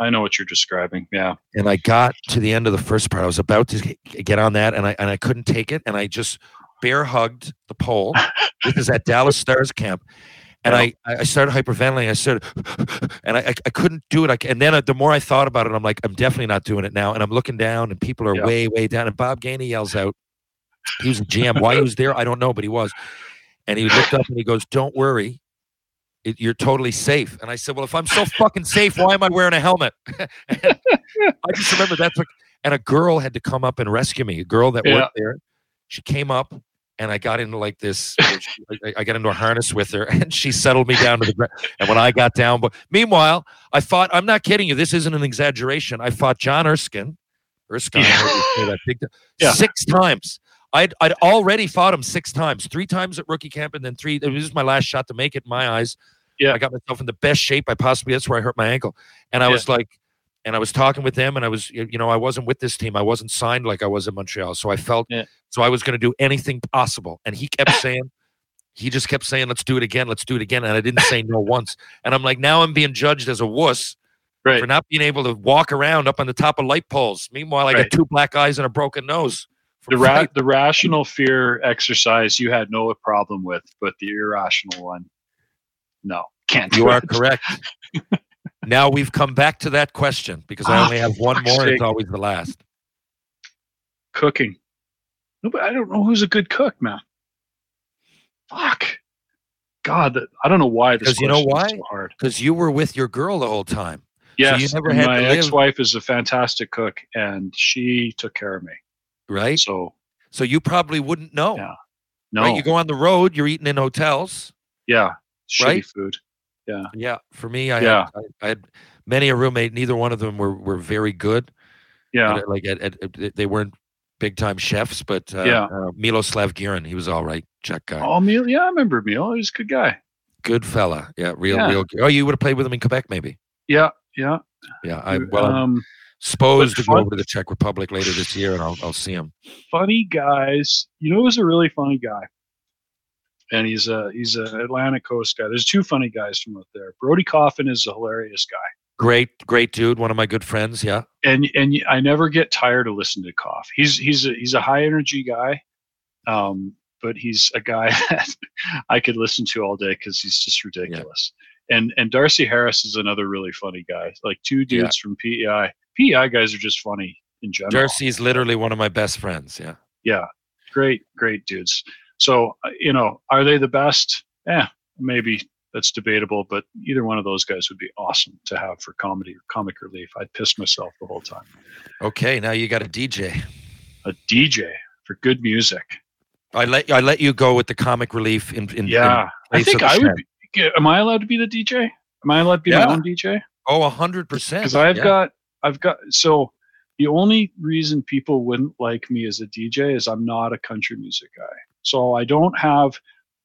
I know what you're describing. Yeah, And I got to the end of the first part. I was about to get on that, and I and I couldn't take it, and I just bear hugged the pole. this is at Dallas Stars camp. And I, I started hyperventilating. I started, and I, I, couldn't do it. I, and then uh, the more I thought about it, I'm like, I'm definitely not doing it now. And I'm looking down, and people are Yeah. way, way down. And Bob Gainey yells out, he was the GM. Why he was there, I don't know, but he was. And he looked up and he goes, "Don't worry, it, you're totally safe. And I said, well, if I'm so fucking safe, why am I wearing a helmet? I just remember that's what, and a girl had to come up and rescue me. A girl that Yeah. worked there, she came up and I got into like this. I, I got into a harness with her, and she settled me down to the ground. And when I got down, but meanwhile, I fought. I'm not kidding you. This isn't an exaggeration. I fought John Erskine, Erskine, Yeah. however you that big, Yeah. six times. I'd I'd already fought him six times. Three times at rookie camp, and then three. This was my last shot to make it in my eyes. Yeah. I got myself in the best shape I possibly. That's where I hurt my ankle, and I Yeah. was like. And I was talking with them, and I was, you know, I wasn't with this team. I wasn't signed like I was in Montreal. So I felt, Yeah. so I was going to do anything possible. And he kept saying, he just kept saying, let's do it again, let's do it again. And I didn't say no once. And I'm like, now I'm being judged as a wuss Right. for not being able to walk around up on the top of light poles. Meanwhile, I Right. got two black eyes and a broken nose. The ra- the rational fear exercise you had no problem with, but the irrational one, no, can't. do You are correct. now we've come back to that question because I Ah, only have one more it's always the last. Cooking. No, but I don't know who's a good cook, man. Fuck. God, I don't know why this 'Cause you know why? so hard. Because you were with your girl the whole time. Yes, had my ex-wife is a fantastic cook, and she took care of me. Right? So So you probably wouldn't know. Yeah. no, Right? You go on the road, you're eating in hotels. yeah, shitty Right? food. Yeah. Yeah for me, I, Yeah. had, I, I had many a roommate. Neither one of them were, were very good. Yeah, At- like at, at, at- they weren't big time chefs, but uh, Yeah. uh, Miloslav Guren, he was all right. Czech guy. oh, Neil, yeah, I remember Neil. He was a good guy. Good fella. Yeah. Real, Yeah. real. Oh, you would have played with him in Quebec, maybe. Yeah, yeah. Yeah. I'm, well, um, supposed to go over to the Czech Republic later this year and I'll, I'll see him. funny guys. You know, who's a really funny guy, and he's a he's a Atlantic Coast guy. There's two funny guys from out there. Brody Coffin is a hilarious guy, Great, great dude. One of my good friends. Yeah. and and I never get tired of listening to Coff. He's he's a, he's a high energy guy, um, but he's a guy that I could listen to all day because he's just ridiculous. And and Darcy Harris is another really funny guy. Like two Yeah. dudes from PEI. PEI guys are just funny in general. Darcy's literally one of my best friends. Yeah. yeah great great dudes so uh, you know are they the best yeah maybe that's debatable but either one of those guys would be awesome to have for comedy or comic relief i'd piss myself the whole time Okay. Now you got a DJ. a dj for good music I let I let you go with the comic relief in, in in yeah i think i would be, am i allowed to be the dj am i allowed to be Yeah. my own dj Oh, a hundred percent. because i've yeah. got i've got so the only reason people wouldn't like me as a dj is i'm not a country music guy so i don't have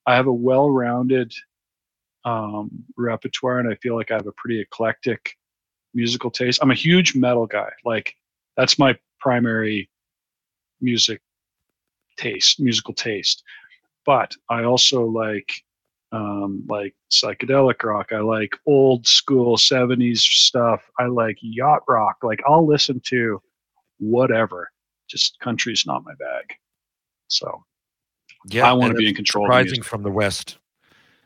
i have a well-rounded um, repertoire and i feel like i have a pretty eclectic musical taste i'm a huge metal guy like that's my primary music taste musical taste but i also like um, like psychedelic rock. I like old school 70s stuff. I like yacht rock. Like I'll listen to whatever. Just country's not my bag. So Yeah, I wanna be in control Surprising from the West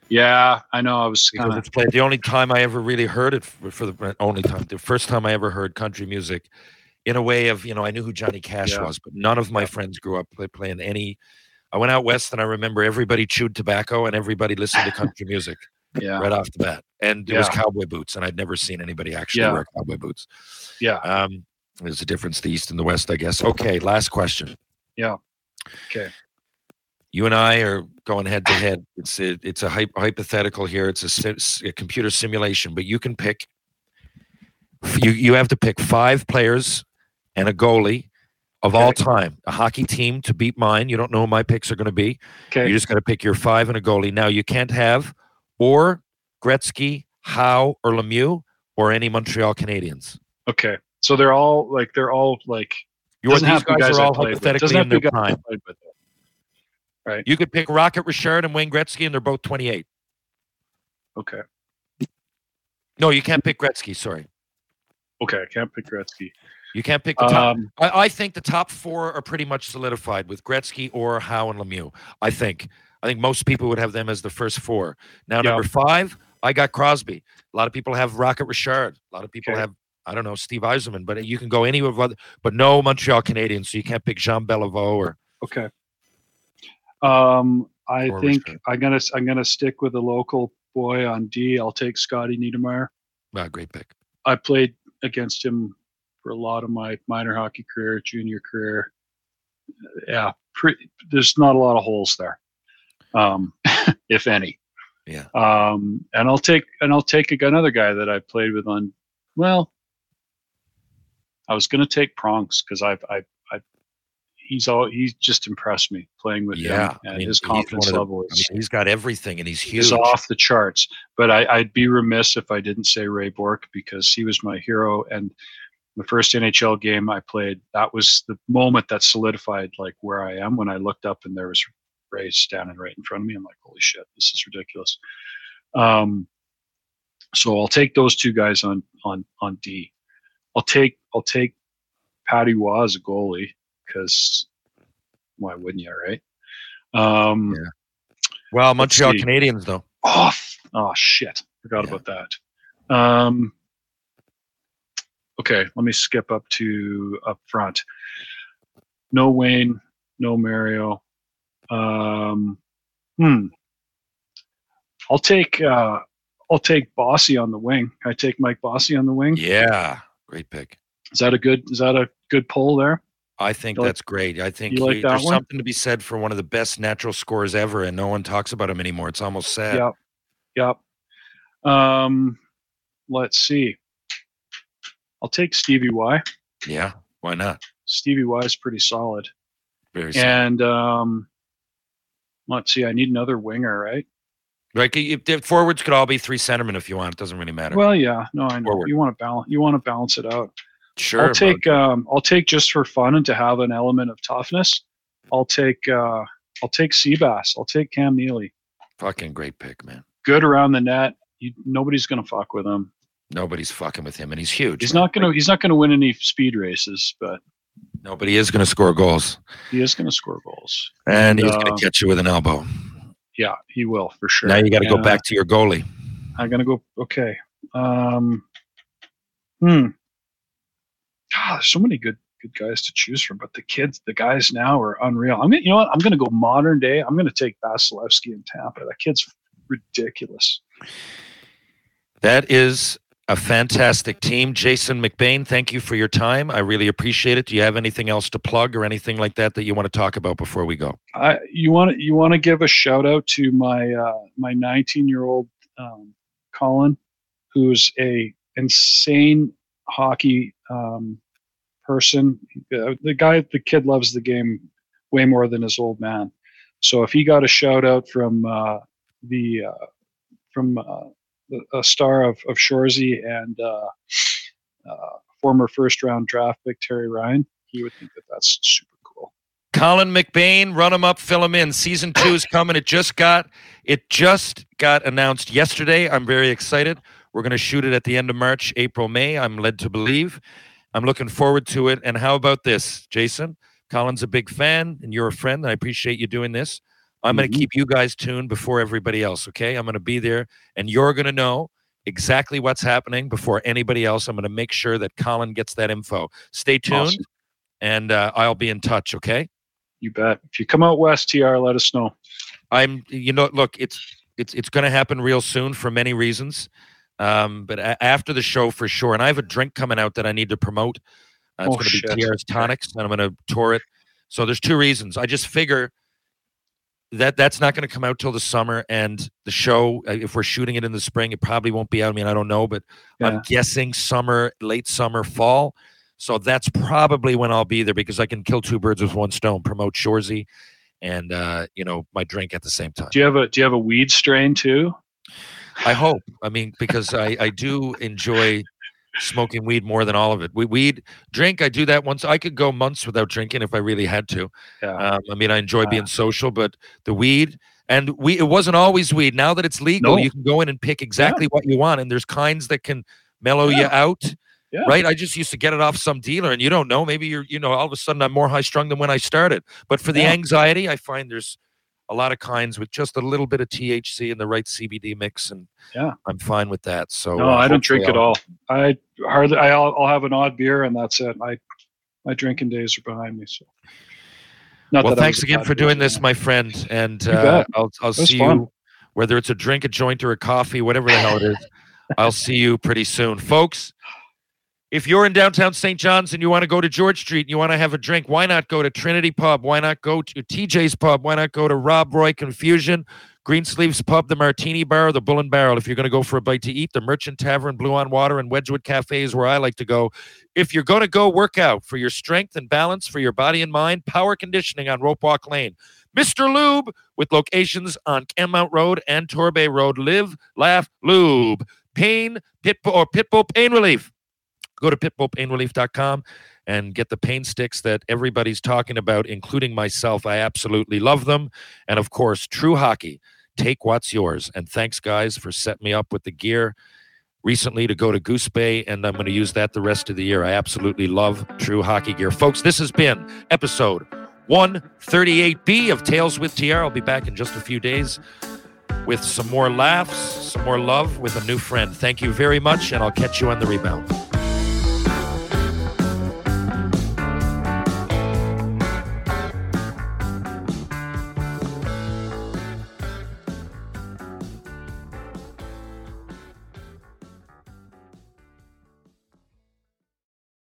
yeah, I know. I was kind of. The only time I ever really heard it for, for the only time, the first time I ever heard country music, in a way of you know I knew who Johnny Cash Yeah. was, but none of my friends grew up playing any. I went out west and I remember everybody chewed tobacco and everybody listened to country music yeah, right off the bat, and it was cowboy boots, and I'd never seen anybody actually Yeah. wear cowboy boots. yeah. Um, there's a difference the east and the west, I guess. Okay, last question. Yeah. Okay. You and I are going head to head. It's a, it's a hy- hypothetical here. It's a, a computer simulation, but you can pick. You you have to pick five players and a goalie of all time. A hockey team to beat mine. You don't know who my picks are going to be. Okay. You just got to pick your five and a goalie. Now you can't have or Gretzky, Howe, or Lemieux, or any Montreal Canadiens. okay. So they're all like they're all like You these have guys guys are all hypothetically in their prime. With. You could pick Rocket Richard and Wayne Gretzky, and they're both 28. Okay. No, you can't pick Gretzky. Sorry, Okay. I can't pick Gretzky. you can't pick the top. Um, I, I think the top four are pretty much solidified with Gretzky or Howe and Lemieux. I think. I think most people would have them as the first four. Now, Yeah. number five, I got Crosby. A lot of people have Rocket Richard. A lot of people Okay. have, I don't know, Steve Yzerman. But you can go any of other, but no Montreal Canadiens. So you can't pick Jean Beliveau or Okay. Um, I Or think. I'm gonna I'm gonna stick with a local boy on D. I'll take Scotty Niedermayer. Ah, great pick. I played against him for a lot of my minor hockey career, junior career. Yeah, pretty, there's not a lot of holes there, um, if any. Yeah. Um, and I'll take and I'll take another guy that I played with on. Well, I was going to take Prongs because I've I I he's all he's just impressed me playing with Yeah, him I mean, his he's confidence the- level I mean, he's got everything, and he's huge. is off the charts. But I, I'd be remiss if I didn't say Ray Bourque because he was my hero. And the first NHL game I played, that was the moment that solidified like where I am. When I looked up and there was Ray standing right in front of me, I'm like, holy shit, this is ridiculous. Um, so I'll take those two guys on on on D. I'll take I'll take Patrick Roy as a goalie because why wouldn't you, right? Um, Yeah. Well, Montreal see. Canadians, though. Oh, oh shit! Forgot Yeah. about that. Um, okay, let me skip up to up front. No Wayne, no Mario. Um, hmm. I'll take uh, I'll take Bossy on the wing. I take Mike Bossy on the wing. Yeah, great pick. Is that a good? Is that a good pull there? I think like- that's great. I think like he- there's one? something to be said for one of the best natural scores ever, and no one talks about him anymore. It's almost sad. Yep. Yep. Um, let's see. I'll take Stevie Y. Yeah, why not? Stevie Y is pretty solid. Very sad. And um, let's see, I need another winger, right? Right, the forwards could all be three centermen if you want. It doesn't really matter. Well, yeah, no, I know. Forward. You want to balance. You want to balance it out. Sure, I'll take. Um, I'll take just for fun and to have an element of toughness. I'll take. Uh, I'll take Seabass. I'll take Cam Neely. fucking great pick, man. Good around the net. You, nobody's gonna fuck with him. Nobody's fucking with him, and he's huge. He's man. not gonna. He's not gonna win any speed races, but Nobody is going to score goals, he is gonna score goals. and he's Uh, going to catch you with an elbow. Yeah, he will for sure. Now you got to go back to your goalie. I'm gonna go. Okay. Um, hmm. God, there's so many good good guys to choose from, but the kids, the guys now are unreal. I'm gonna, you know what? I'm gonna go modern day. I'm gonna take Vasilevskiy and Tampa. That kid's ridiculous. That is a fantastic team. Jason McBain, thank you for your time. I really appreciate it. Do you have anything else to plug or anything like that that you want to talk about before we go? I you want to you want to give a shout out to my uh, my 19 year old um, Colin, who's a insane hockey um, person. Uh, the guy, the kid loves the game way more than his old man. So if he got a shout out from uh, the uh, from uh, a star of of Shoresy and uh, uh, former first round draft pick Terry Ryan, he would think that that's super cool. Colin McBain, run him up, fill him in. Season two is coming. It just got it just got announced yesterday. I'm very excited. We're going to shoot it at the end of March, April, May. I'm led to believe. I'm looking forward to it. And how about this, Jason? Colin's a big fan, and you're a friend. And I appreciate you doing this. I'm going Mhm. to keep you guys tuned before everybody else. Okay, I'm going to be there, and you're going to know exactly what's happening before anybody else. I'm going to make sure that Colin gets that info. Stay tuned, Awesome. and uh, I'll be in touch. Okay. You bet. If you come out west, TR, let us know. I'm you know look it's it's it's going to happen real soon for many reasons um but a- after the show for sure and I have a drink coming out that I need to promote. Uh, it's Oh, going to be TR's tonics and I'm going to tour it. So there's two reasons. I just figure that that's not going to come out till the summer and the show uh, if we're shooting it in the spring it probably won't be out. I mean I don't know but I'm guessing summer late summer fall. So that's probably when I'll be there because I can kill two birds with one stone promote Shoresy and uh you know my drink at the same time. Do you have a Do you have a weed strain too? I hope. I mean, because I, I do enjoy smoking weed more than all of it. We weed drink. I do that once. I could go months without drinking if I really had to. Yeah. Um, I mean, I enjoy Ah. being social, but the weed and we it wasn't always weed. Now that it's legal, No. you can go in and pick exactly what you want, and there's kinds that can mellow you out. Yeah. Right. I just used to get it off some dealer, and you don't know. Maybe you're, you know, all of a sudden I'm more high strung than when I started. But for the Yeah. anxiety, I find there's a lot of kinds with just a little bit of THC and the right CBD mix, and Yeah. I'm fine with that. So no, uh, I don't drink at I'll- all. I hardly. I'll, I'll have an odd beer and that's it. I my drinking days are behind me. So. Not Well, thanks again for doing this, my friend, and uh. I'll I'll see fun. you whether it's a drink, a joint, or a coffee, whatever the hell it is. I'll see you pretty soon, folks. If you're in downtown St. John's and you want to go to George Street and you want to have a drink, why not go to Trinity Pub? Why not go to TJ's Pub? Why not go to Rob Roy Confusion? Greensleeves Pub, the Martini Bar, the Bull and Barrel. If you're going to go for a bite to eat, the Merchant Tavern, Blue on Water, and Wedgwood Cafe is where I like to go. If you're going to go work out for your strength and balance, for your body and mind, power conditioning on Rope Walk Lane. Mr. Lube with locations on Kenmount Road and Torbay Road. Live, laugh, lube. Pain, pit or Pitbull Pain Relief. Go to pitbullpainrelief.com and get the pain sticks that everybody's talking about, including myself. I absolutely love them. And of course, True Hockey take what's yours. And thanks, guys, for setting me up with the gear recently to go to Goose Bay, and I'm going to use that the rest of the year. I absolutely love true hockey gear. Folks, this has been episode 138B of Tales with TR. I'll be back in just a few days with some more laughs, some more love with a new friend. Thank you very much, and I'll catch you on the rebound.